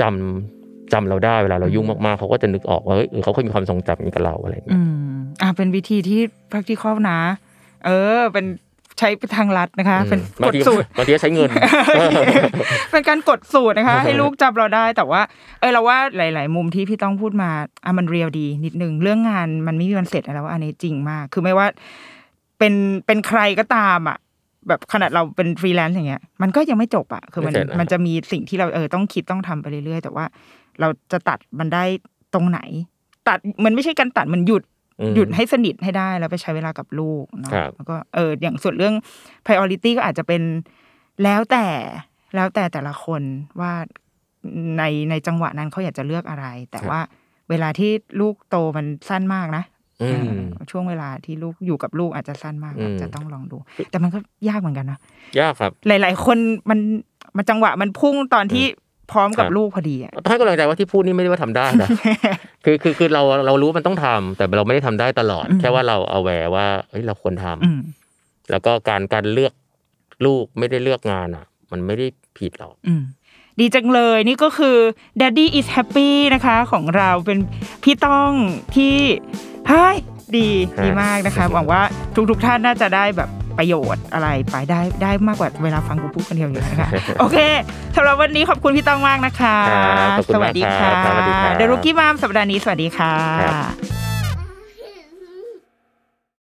จำจำเราได้เวลาเรายุ่งมากๆเขาก็จะนึกออกว่าเฮ้ยเออเขาเคยมีความทรงจำอย่างนี้กับเราอะไรอย่างเงี้อืยมอ่าเป็นวิธีที่ practical นะ เออ เป็น ใช้ทางลัดนะคะ เป็นบากงดทีสูตรบางทีก็ใช้เงิน เป็นการกดสูตรนะคะ ให้ลูกจำเราได้แต่ว่า เออเราว่าหลาย ๆ มุมที่พี่ต้องพูดมาอะมัน real ดี นิดนึงเรื่องงานมันไม่มีวันเสร็จแล้วอันนี้จริงมาก คือไม่ว่า เป็นเป็นใครก็ตามอะแบบขนาดเราเป็นฟรีแลนซ์อย่างเงี้ยมันก็ยังไม่จบอะคือมันไม่เสร็จอะมันจะมีสิ่งที่เราเออต้องคิดต้องทำไปเรื่อย ๆ แต่ว่า เราจะตัดมันได้ตรงไหน ตัดมันไม่ใช่การตัดมันหยุดอืม หยุดให้สนิทให้ได้แล้วไปใช้เวลากับลูกเนาะครับแล้วก็เอออย่างส่วนเรื่อง priority ก็อาจจะเป็นแล้วแต่แล้วแต่แต่ละคนว่าในในจังหวะนั้นเขาอยากจะเลือกอะไร แต่ว่าเวลาที่ลูกโตมันสั้นมากนะอืมเออช่วงเวลาที่ลูกอยู่กับลูกอาจจะสั้นมากอืมอาจจะต้องลองดู แต่มันก็ยากเหมือนกันนะยากครับ หลาย ๆ คนมันมันจังหวะมันพุ่งตอนที่ พร้อมกับครับลูกพอดีอะให้กำลังใจว่าที่พูดนี่ไม่ได้ว่าทำได้นะคือคือคือเราเรารู้ว่ามันต้องทำแต่เราไม่ได้ทำได้ตลอดอืมแค่ว่าเราเอาแวร์ว่าเฮ้ยเราควรทำอืมแล้วก็การการเลือกลูกไม่ได้เลือกงานอะ มันไม่ได้ผิดหรอกอืมดีจังเลยนี่ก็คือ Daddy is happy นะคะของเราเป็นพี่ต้องที่เฮ้ยดีฮะดีมากนะคะหวังว่าทุกๆท่านน่าจะได้แบบ ประโยชน์อะไรไปได้ได้มากกว่าเวลาฟังกูพูดคนเดียวอยู่นะคะโอเคสำหรับวันนี้ขอบคุณพี่ต้องมากนะคะครับขอบคุณสมากวัสดีครัค่ะบครับสวัสดีครับเดรุกี้มามสัปดาห์นี้สวัสดีค่ะครับ